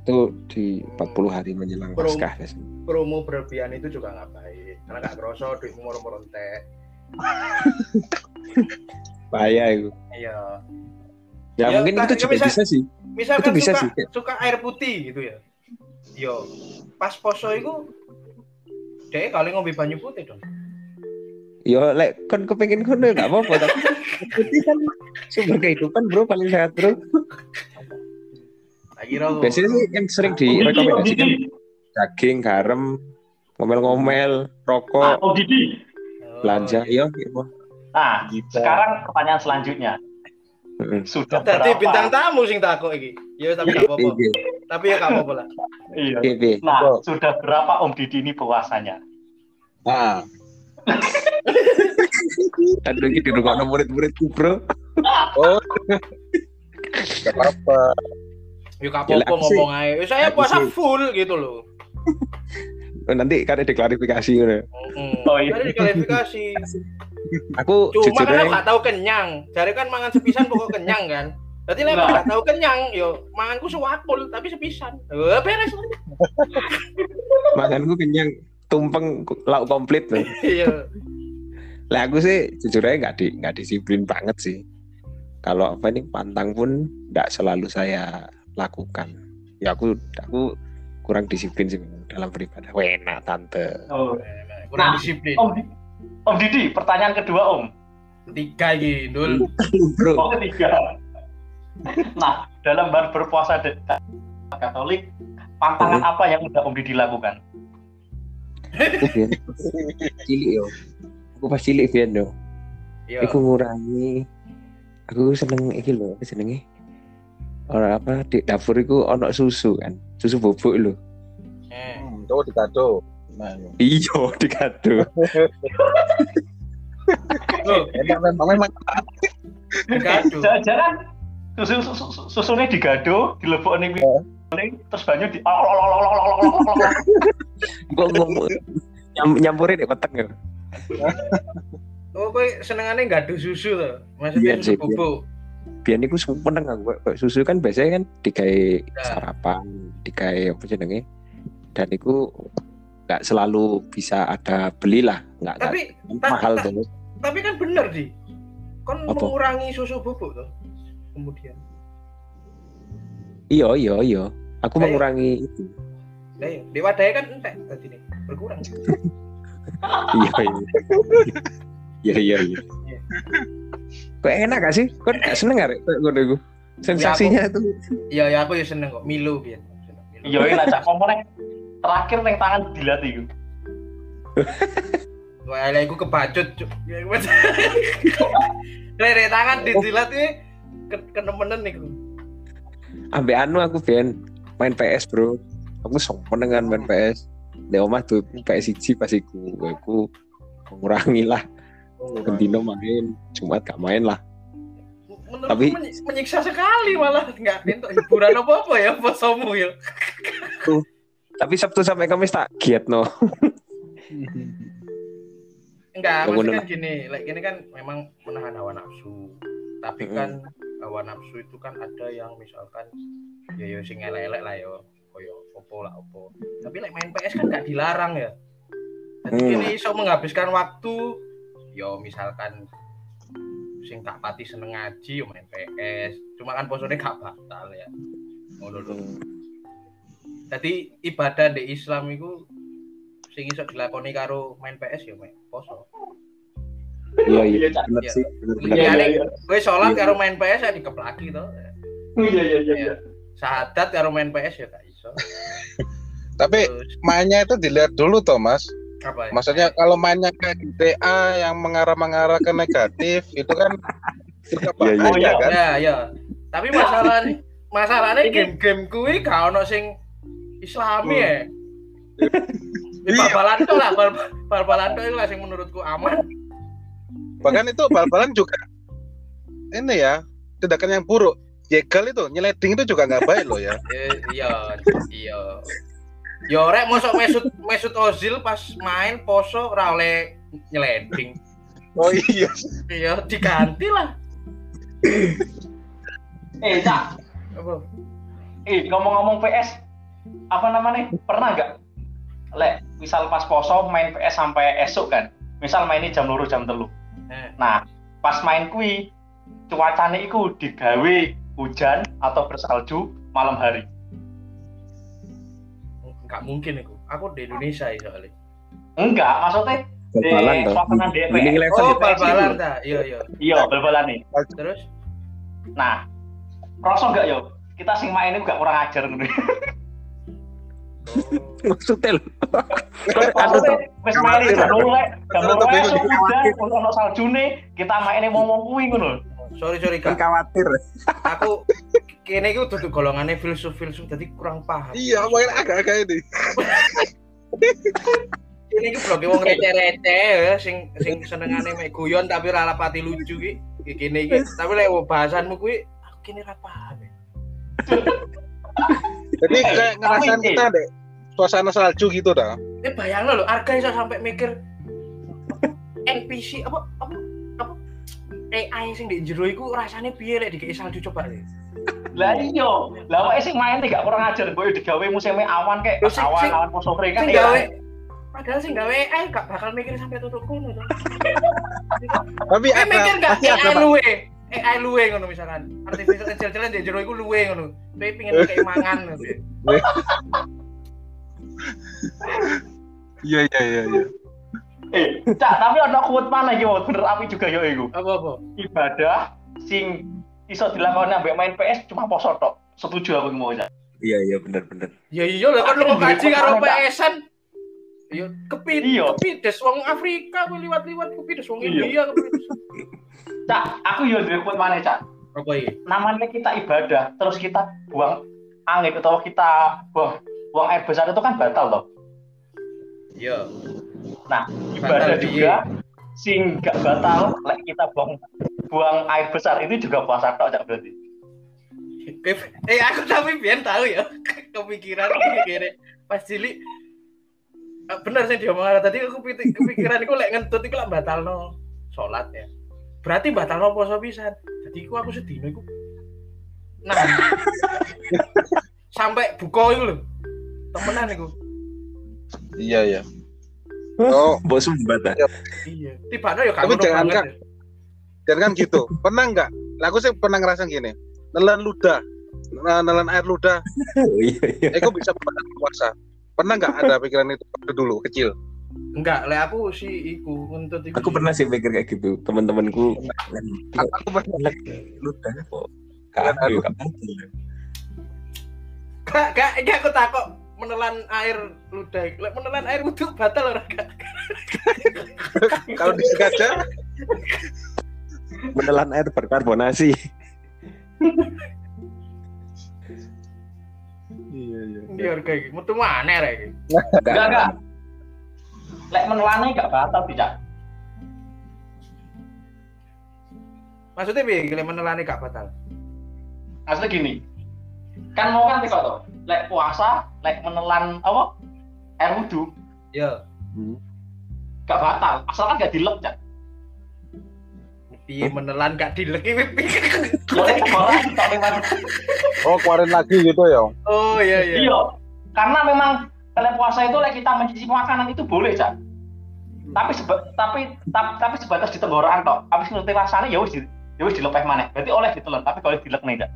Itu di 40 hari menjelang Bro. Paskah biasanya. Promo berlebihan itu juga nggak baik. Karena nggak kerasa duitmu moro-moro entek. Bahaya itu. Iya. Ya, Ya, mungkin itu ya juga bisa- bisa sih. Misalkan Itu bisa suka, sih. suka air putih gitu ya. Yo, pas poso itu dia kali ngombe banyu putih dong. Yo, lek kon kepengen kono enggak apa-apa tapi putih kan sumber kehidupan bro paling sehat bro. Tak Biasanya sih yang sering direkomendasikan daging, garam, ngomel-ngomel, Ah, rokok, Om Didi. Oh, belanja, iya. yo, gitu. Nah, sekarang pertanyaan selanjutnya. Heeh. Sudah Tadi berapa? bintang tamu sing takut iki. Ya tapi gak apa-apa. Iya, Tapi ya gak apa-apa lah. Iya. iya, iya. Nah, sudah berapa Om Didi ini puasanya? Nah, Aduh, ini di rumah murid-muridku bro. oh, gak apa-apa. Gak Ya, sih- ngomong aja. Ya, Saya puasa sih- full gitu loh. Nanti kan ada diklarifikasi gitu. Mm. Oh, iya. Ada. Aku Cuma jujur kan aku gak tahu kenyang. Jadi kan mangan sepisan pokok kenyang kan. Berarti lek gak tahu kenyang, yo manganku sewakul tapi sepisan. Eh, beres lah. makanku kenyang, tumpeng lauk komplit loh. Iya. Lah aku sih jujur aja nggak di nggak disiplin banget sih. Kalau apa ini pantang pun nggak selalu saya lakukan. Ya aku aku kurang disiplin sih dalam beribadah. Wena tante. Oh. Kurang Nah, disiplin. Om, Om Didi, pertanyaan kedua Om. Tiga iki, Dul. Bro, Oh, ketiga. Nah, dalam bar berpuasa Katolik, pantangan apa yang udah Om Didi lakukan? cilik yo. Aku pas cilik biyen yo. Iya. Aku ngurangi aku seneng iki lho, apa jenenge? Ora apa di dapur iku ono susu kan. Susu bubuk lho. Eh. Hmm, tuh dikado. Nah, Iya, dikado. Loh, emang memang memang. Jangan-jangan susu, susu, susu susunya digado, dilebok nih terus banyu di Kok ngomong nyam, nyampurin ya peteng ya. Oh, kowe senengane gado susu to. Maksudnya Iya susu iya. bubuk. Biar niku seneng aku susu kan biasanya kan dikai Ya. sarapan dikai apa jenenge dan itu nggak selalu bisa ada belilah nggak Tapi ta- mahal ta- tuh tapi kan bener di. Kon Apa? mengurangi susu bubuk tuh. Kemudian. iya iya iya aku Kayak- mengurangi itu iya, di wadahnya kan entek tadi nih. Berkurang. iya iya iya iya iya kok enak gak sih kok gak seneng gak ngono iku sensasinya itu Iya, ya aku ya seneng kok. Milo. Seneng Milo. Iya, ini acak ngomong terakhir neng tangan dilatih iku. Wah, lah iku kebacut, Cuk. Ya. Rere tangan dijilat iki ke- kenemenen niku. ambek anu aku ben main PS bro aku seneng kan main PS di omah tuh PS siji pas iku aku mengurangi lah Gendino main Jumat gak main lah Menurutku Tapi- menyi- menyiksa sekali malah nggak untuk hiburan apa apa ya posomu ya. tapi Sabtu sampai Kamis tak giat no Enggak, maksudnya kan gini, like gini kan memang menahan hawa nafsu. Tapi kan hawa nafsu itu kan ada yang misalkan ya ya sing elek-elek lah ya, koyo opo lah opo. Tapi like main PS kan nggak dilarang ya. Jadi Hmm. ini iso menghabiskan waktu, yo misalkan sing gak pati seneng ngaji yo main PS. Cuma kan posone gak batal ya. Ngono lho. Jadi ibadah di Islam itu sing iso dilakoni karo main PS ya main poso. iya iya Cak. bener Iya. sih bener bener Iya, Iya, iya. Kowe sholat Iya. karo main PS ya dikeplaki to. Iya, iya, iya, iya. Sahadat karo main PS ya gak iso. tapi mainnya itu dilihat dulu toh mas apa ya? maksudnya kalau mainnya kayak GTA yang mengarah-mengarah ke negatif itu kan juga bahaya Oh, iya. kan Ya, ya. Tapi masalah masalahnya Ini- game-game kuwi gak ono sing Islami Hmm. ya. Di Iya. bal-balan tok lah, bal- bal-balan lah sing menurutku aman. bahkan itu bal-balan juga ini ya tindakan yang buruk jegal itu nyeleding itu juga nggak baik loh ya Eh, Iya, iya. Yo rek mosok Mesut Mesut Ozil pas main poso ora oleh nyeleding. oh iya Iya, diganti lah. Eh, Cak. Apa? Eh, ngomong-ngomong PS, apa namanya? Pernah nggak? Lek, misal pas poso main PS sampai esok kan? Misal mainnya jam luru jam telu. Eh, Nah, pas main kui cuacanya iku digawe hujan atau bersalju malam hari. Nggak mungkin itu. Aku di Indonesia ya soalnya. Enggak, maksudnya Bal-balan eh, eleven Oh, ya. bal-balan ta. Iya, iya. Iya, bal-balan nih. Terus Nah, rasa enggak yo? Kita sing main ini enggak kurang ajar ngono. Maksudnya lho. Maksudnya wis main jam mulai, jam Aku mulai bingung udah ono saljune, kita main wong-wong kuwi ngono. Sorry sorry kak. khawatir. Aku kene iku dudu golongannya filsuf-filsuf jadi kurang paham. Iya, main agak-agak ini. Ini iki blok wong receh-receh ya sing sing senengane mek guyon tapi ora pati lucu ki. Ki Kene iki. Tapi lek bahasanmu kuwi aku kene ora paham. ya. Jadi Eh, kayak ngerasain kita deh suasana salju gitu dah. Eh bayang lo, Arga iso sampai mikir NPC apa apa AI sing di jero iku rasane piye lek dikei salju coba deh. Lah iya, lah wae sing main gak kurang ajar, boy digawe musimnya awan sing- awan sing- awan poso kering kan ya. gawe padahal sing gawe AI gak bakal mikir sampai tutup kono to. Tapi Eh mikir gak AI luwe. AI luwe ngono misalkan. Artificial intelligence di jero iku luwe ngono. Kowe pengen kayak mangan ngono. Iya iya iya iya. Eh, cak, tapi ada kuat mana iki Wot? bener api juga yo iku. Apa apa? Ibadah sing iso dilakukan ambek main PS cuma poso tok. Setuju aku mau cak. Iya iya benar benar. Ya iya lah kan lu kaji karo PS-an. Iya, kepit, Iya. kepides wong Afrika kuwi liwat-liwat kepides wong Iya. India kepides. Cak, aku yo duwe kuat mana cak. Apa iki? Namanya kita ibadah, terus kita buang angin atau kita buang buang air besar itu kan batal loh. Iya. Nah, ibadah Batal, juga sing gak batal, lek kita buang buang air besar itu juga puasa tok cak berarti. Eh aku tapi biar tahu ya kepikiran kira pas cilik Eh, bener sih dia ngomong tadi aku kepikiran iku lek ngentut iku lek batalno salat ya. Berarti batalno poso pisan. Jadi iku aku sedino iku nah sampai buka iku lho. Temenan iku. Iya iya. Oh, Bos membata. Iya. Tiba-tiba ya Tapi jangan kan. Dan kan gitu. Pernah nggak? Lah aku sih pernah ngerasa gini. Nelan ludah. Nah, nelan air ludah. Iya iya. Eh, kok bisa batal puasa? Pernah nggak ada pikiran itu waktu dulu kecil? Enggak, lek aku sih iku ngentut iku. Aku pernah sih pikir kayak gitu. Teman-temanku Aku, aku pernah. ludah kok. Gak, gak, ini aku takut menelan air ludah. Lek menelan air wudhu batal ora gak? Kalau disengaja, Menelan air berkarbonasi. Iya iya. Ndi harga iki? Metu mana rek iki? Enggak enggak. Lek menelane gak batal tidak. Maksudnya piye lek menelani gak batal? Maksudnya gini. Kan mau kan kok toh. Lek puasa, lek menelan apa? Air wudhu Ya. gak batal, asalkan gak dilep cak. Piye menelan gak dilek iki oh keluarin lagi gitu ya? Oh iya iya. Iya. Karena memang kalau puasa itu lek kita mencicipi makanan itu boleh cak. Tapi seba, tapi tapi, tapi sebatas di tenggorokan tok. Habis ngerti rasanya ya wis ya wis dilepeh maneh. Berarti oleh ditelan, tapi kalau dilek nih cak.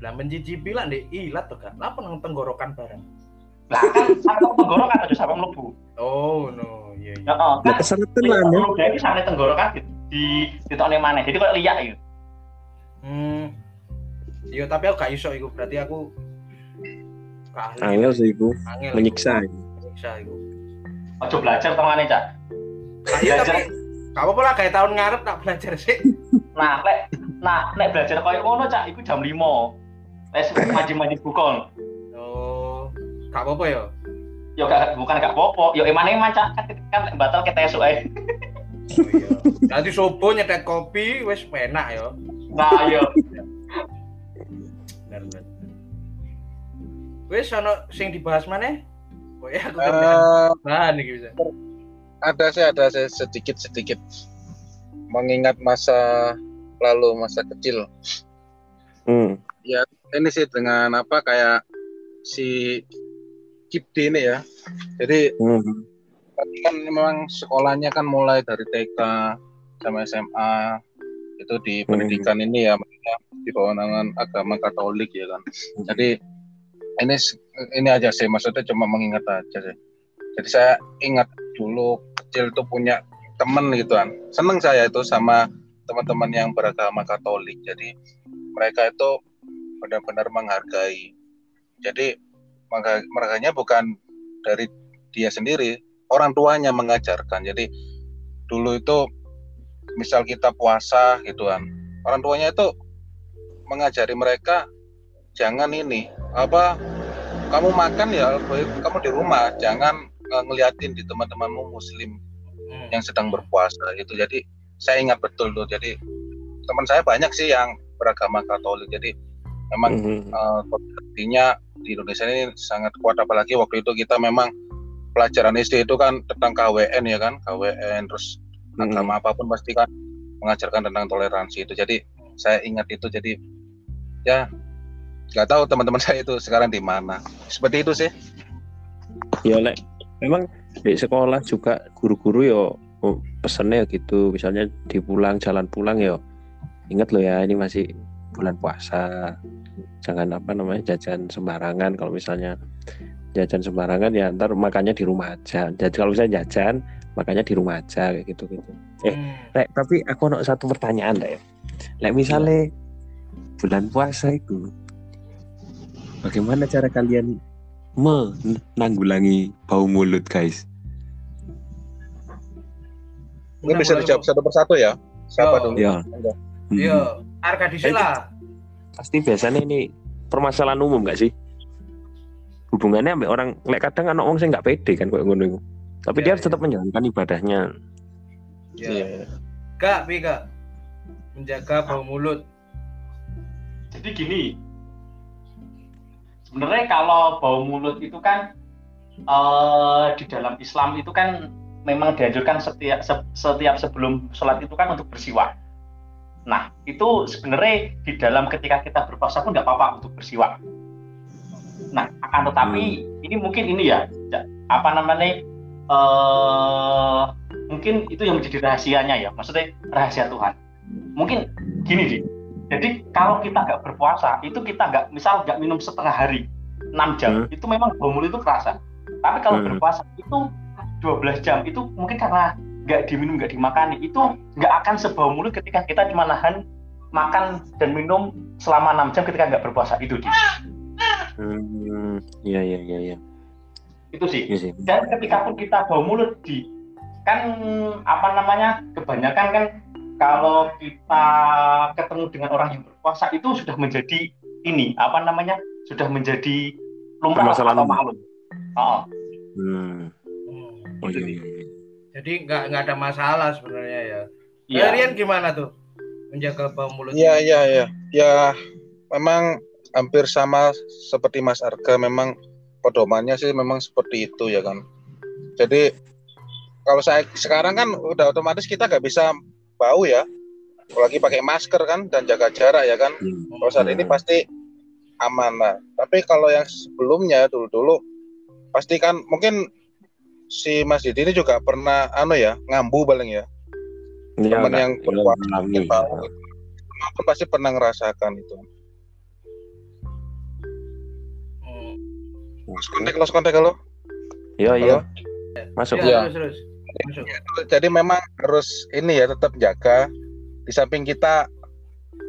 Lah mencicipi lah ndek ilat to kan. Lah nang tenggorokan bareng. Lah kan sampai tenggorokan aja sampai mlebu. Oh no, iya iya. Heeh. Ya keseretan lah ya. Dari sampai tenggorokan di di ditokne maneh. Jadi kalau liyak ya. Hmm. Iya, tapi aku gak iso iku. Berarti aku. Angel sih iku Angel. menyiksa. Menyiksa iku. Ojo belajar temane cak. Iya tapi gak apa-apa lah kayak tahun ngarep tak belajar sih. Nah, lek nah lek belajar koyo ngono cak iku jam 5. Les maji-maji bukol. Oh, gak apa-apa ya. Yo gak bukan gak popo, yo eman-eman cak kan kan lek batal kita esuk ae. Oh iya. Nanti sobo nyetek kopi wis enak ya. Nah, yo. Bener bener. Wis ono sing dibahas maneh? Kok ya aku Eh, bahan iki bisa. ada sih ada sih sedikit sedikit mengingat masa lalu masa kecil. Hmm. Ini sih dengan apa kayak si Kipdi ini ya. Jadi Hmm. kan memang sekolahnya kan mulai dari TK sama SMA itu di Hmm. pendidikan ini ya di bawah naungan agama Katolik ya kan. Jadi ini ini aja sih maksudnya cuma mengingat aja sih. Jadi saya ingat dulu kecil itu punya temen gitu kan. Seneng saya itu sama teman-teman yang beragama Katolik. Jadi mereka itu benar-benar menghargai. Jadi mengha- menghargainya bukan dari dia sendiri, orang tuanya mengajarkan. Jadi dulu itu misal kita puasa gitu kan orang tuanya itu mengajari mereka jangan ini apa kamu makan ya kamu di rumah jangan eh, ngeliatin di teman-temanmu muslim Hmm. yang sedang berpuasa gitu jadi saya ingat betul tuh jadi teman saya banyak sih yang beragama Katolik jadi memang Mhm. eh, potensinya di Indonesia ini sangat kuat apalagi waktu itu kita memang pelajaran SD itu kan tentang KWN ya kan KWN terus Mhm. agama apa pun pasti kan mengajarkan tentang toleransi itu. Jadi saya ingat itu jadi ya nggak tahu teman-teman saya itu sekarang di mana. Seperti itu sih. Ya lek memang di sekolah juga guru-guru yo oh, pesennya gitu. Misalnya di pulang jalan pulang yo. Ingat loh ya ini masih bulan puasa. Jangan apa namanya jajan sembarangan. Kalau misalnya jajan sembarangan ya ntar makannya di rumah aja. Jadi kalau misalnya jajan makannya di rumah aja kayak gitu gitu. Eh, Hmm. Lek, tapi aku ada satu pertanyaan Lek. Lek misalnya bulan puasa itu bagaimana cara kalian menanggulangi bau mulut guys? ini bisa dijawab satu persatu ya? Siapa Yo. dulu? Ya. Yo, Arka lah. Pasti biasanya ini permasalahan umum gak sih? Hubungannya sampai orang lek kadang kan orang saya nggak pede kan kayak ngono. Tapi Ya, dia harus ya. tetap menjalankan ibadahnya. Ya. Iya. Kak, Pi, Kak. Menjaga bau mulut. Jadi gini, sebenarnya kalau bau mulut itu kan eh, di dalam Islam itu kan memang dianjurkan setiap se- setiap sebelum sholat itu kan untuk bersiwak. Nah itu sebenarnya di dalam ketika kita berpuasa pun nggak apa-apa untuk bersiwak. Nah akan tetapi ini mungkin ini ya apa namanya eh mungkin itu yang menjadi rahasianya ya, maksudnya rahasia Tuhan. Mungkin gini deh, jadi kalau kita nggak berpuasa, itu kita nggak, misal nggak minum setengah hari, 6 jam, Hmm. itu memang bau mulut itu kerasa. Tapi kalau Hmm. berpuasa itu 12 jam, itu mungkin karena nggak diminum, nggak dimakani, itu nggak akan sebau mulut ketika kita cuma nahan makan dan minum selama 6 jam ketika nggak berpuasa. Itu Di. Hmm, iya iya iya iya. Itu sih. Iya sih. Dan ketika pun kita bau mulut di kan apa namanya kebanyakan kan kalau kita ketemu dengan orang yang berpuasa itu sudah menjadi ini apa namanya sudah menjadi lumrah atau maklum. Oh, Hmm. Hmm. Oh iya sih. iya. Jadi nggak nggak ada masalah sebenarnya ya. iya. Kalian gimana tuh? Menjaga bau mulut. Iya iya iya. Ya memang hampir sama seperti Mas Arga memang pedomannya sih memang seperti itu ya kan. Jadi kalau saya sekarang kan udah otomatis kita nggak bisa bau ya. Apalagi pakai masker kan dan jaga jarak ya kan. Hmm. Kalau saat ini pasti aman lah. Tapi kalau yang sebelumnya dulu-dulu pasti kan mungkin si Mas Didi ini juga pernah anu ya ngambu paling ya. Iya, Teman yang berpuasa. Maupun pasti pernah ngerasakan itu. Hmm. Close kontak, close kontak kalau. Iya iya. Masuk. Ya, terus terus. Masuk. Jadi memang harus ini ya tetap jaga. Di samping kita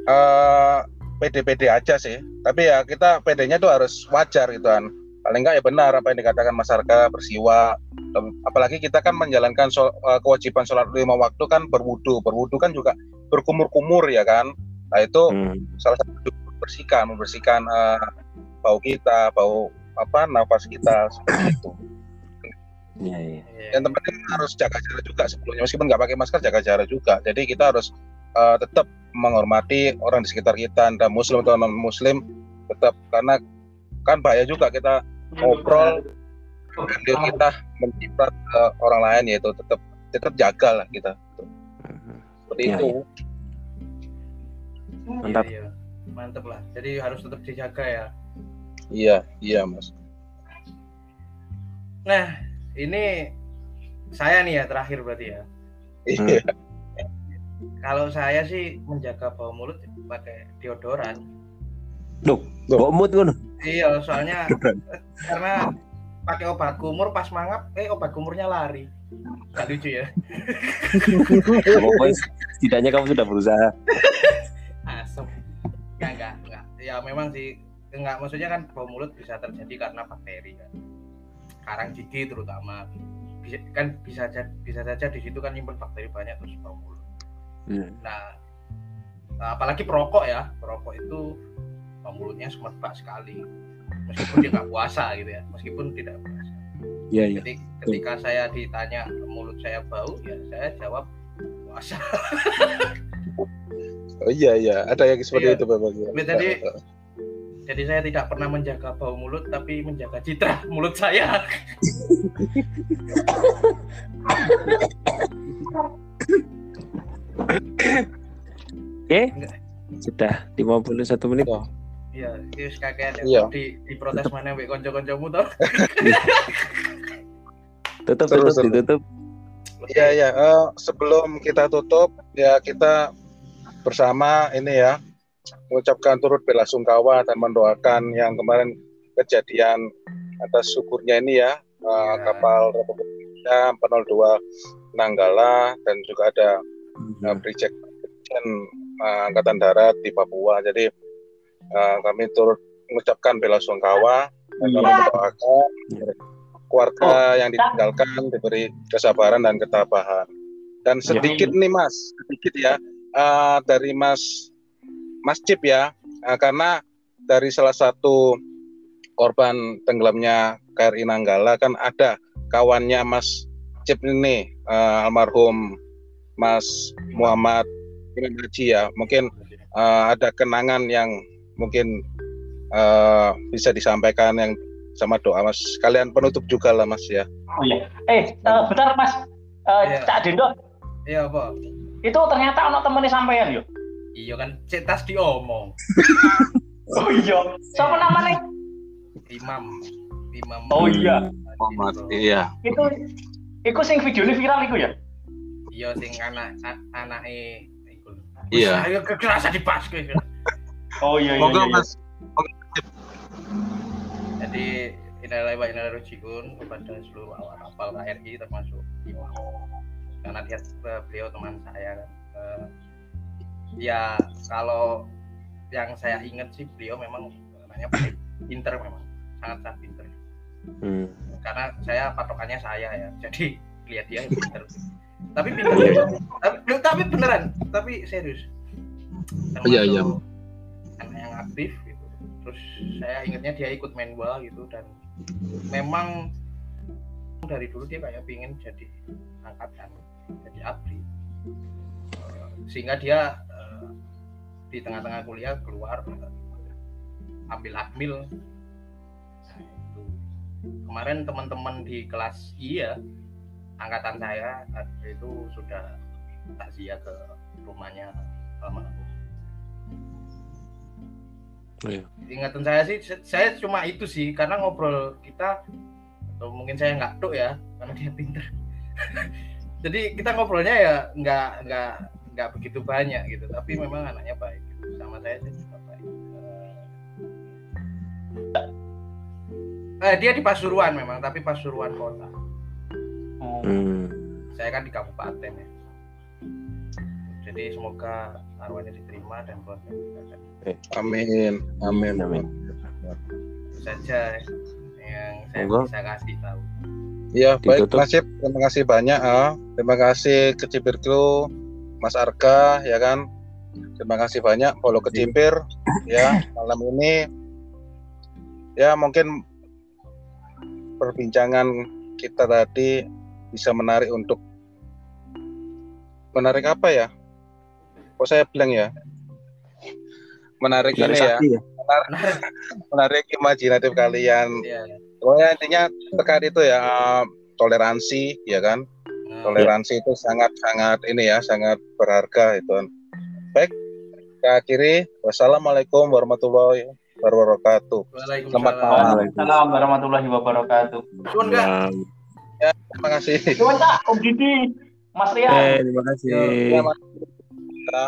eh pede-pede aja sih. Tapi ya kita pedenya tuh harus wajar gitu kan. Paling enggak ya benar apa yang dikatakan Mas Arka bersiwa. Apalagi kita kan menjalankan sol- eh, kewajiban sholat lima waktu kan berwudu. Berwudu kan juga berkumur-kumur ya kan. Nah itu Hmm. salah satu membersihkan, membersihkan eh, bau kita, bau apa nafas kita seperti itu. Iya iya. Iya. yang penting harus jaga jarak juga sebelumnya meskipun nggak pakai masker jaga jarak juga jadi kita harus uh, tetap menghormati orang di sekitar kita entah muslim atau non muslim tetap karena kan bahaya juga kita ngobrol sambil kita menciprat ke orang lain yaitu tetap tetap jaga lah kita Hmm. seperti Iya, itu Mantap. Iya, iya. Mantap lah. Jadi harus tetap dijaga ya. iya iya mas Nah, ini saya nih ya terakhir berarti ya. iya kalau saya sih menjaga bau mulut pakai deodoran. Duh, bau mood ngono. Iya, soalnya karena pakai obat kumur pas mangap, eh obat kumurnya lari. Gak lucu ya? Pokoknya setidaknya kamu sudah berusaha. Asem. Enggak, enggak, enggak. Ya memang sih enggak maksudnya kan bau mulut bisa terjadi karena bakteri kan. Karang gigi terutama. Bisa, kan bisa bisa saja di situ kan nyimpen bakteri banyak terus bau mulut. Hmm. Nah, apalagi perokok ya, perokok itu mulutnya semerbak sekali. Meskipun dia nggak puasa gitu ya, meskipun tidak puasa. Iya, iya. Jadi ketika saya ditanya mulut saya bau, ya saya jawab puasa. Oh iya iya, ada yang seperti Iya. itu Bapak. Tapi tadi- Jadi saya tidak pernah menjaga bau mulut, tapi menjaga citra mulut saya. Oke. Sudah 51 menit. Iya, itu kakean ya. Iya. Di di protes mana mbek kanca-kancamu toh. Tutup, Seru, tutup, seru. ditutup. Iya ya, eh, sebelum kita tutup ya kita bersama ini ya mengucapkan turut bela sungkawa dan mendoakan yang kemarin kejadian atas syukurnya ini ya Ya. kapal Republik Indonesia 402 Nanggala dan juga ada uh, Bridget Brigjen, uh, Angkatan Darat di Papua. Jadi uh, kami turut mengucapkan bela sungkawa dan kami mendoakan keluarga yang ditinggalkan diberi kesabaran dan ketabahan. Dan sedikit nih Mas, sedikit ya. Uh, dari Mas Mas Cip ya, uh, karena dari salah satu korban tenggelamnya KRI Nanggala kan ada kawannya Mas Cip ini uh, almarhum Mas Muhammad Imam Haji ya. Mungkin uh, ada kenangan yang mungkin uh, bisa disampaikan yang sama doa Mas kalian penutup juga lah Mas ya Oh iya. Eh, eh, bentar Mas. Eh, Iya. Cak Dendo, Iya, apa? itu ternyata ono temennya sampean yo. Iya kan cetas diomong. Oh iya. Siapa namanya? Imam. Imam. Oh iya. iya Itu Iku sing video ini viral iku ya? Iya sing anak a- anake iku. Iya. Ayo kerasa dibahas. Oh iya iya. Moga iya, iya. Mas Jadi inilah wa inna rojiun kepada seluruh awak kapal KRI termasuk Imam. Karena dia eh, beliau teman saya kan. Eh, ya kalau yang saya ingat sih beliau memang namanya pinter memang sangat sangat pinter. Hmm. karena saya patokannya saya ya jadi lihat dia yang pinter tapi pinter tapi, tapi beneran tapi serius Termasuk Iya, iya. Aktif gitu. Terus saya ingatnya dia ikut main bola gitu dan memang dari dulu dia kayak pingin jadi angkatan jadi abri Eh, sehingga dia eh, di tengah-tengah kuliah keluar ambil akmil kemarin teman-teman di kelas I ya angkatan saya itu sudah takziah ke rumahnya almarhum. Oh, iya. Ingatan saya sih, saya cuma itu sih karena ngobrol kita atau mungkin saya nggak tuh ya karena dia pinter. Jadi kita ngobrolnya ya nggak nggak nggak begitu banyak gitu, tapi memang anaknya baik. Gitu. Sama saya sih juga baik. Eh, eh, dia di Pasuruan memang, tapi Pasuruan kota. Oh. Hmm. Saya kan di kabupaten ya. Jadi semoga arwahnya diterima dan keluarga juga amin amin Amin. saja yang saya Monggo. bisa kasih tahu. Ya baik Ditutup. Mas Cip, terima kasih banyak ah. Terima kasih ke Mas Arga ya kan. Terima kasih banyak follow ke Cimpir ya malam ini. Ya mungkin perbincangan kita tadi bisa menarik untuk menarik apa ya? Kok saya bilang ya? Menarik ini ya, ya. menarik imajinatif kalian. Ya, Pokoknya intinya terkait itu ya eh, toleransi ya kan. nah, Toleransi itu sangat-sangat ini ya, sangat berharga itu. Baik, kita akhiri. Wassalamualaikum warahmatullahi wabarakatuh. Selamat malam. Waalaikumsalam warahmatullahi wabarakatuh. Cuman enggak Terima kasih. Cuman Cak, Om Didi, Mas Rian. Eh, terima kasih. Ya, Mas. Ya.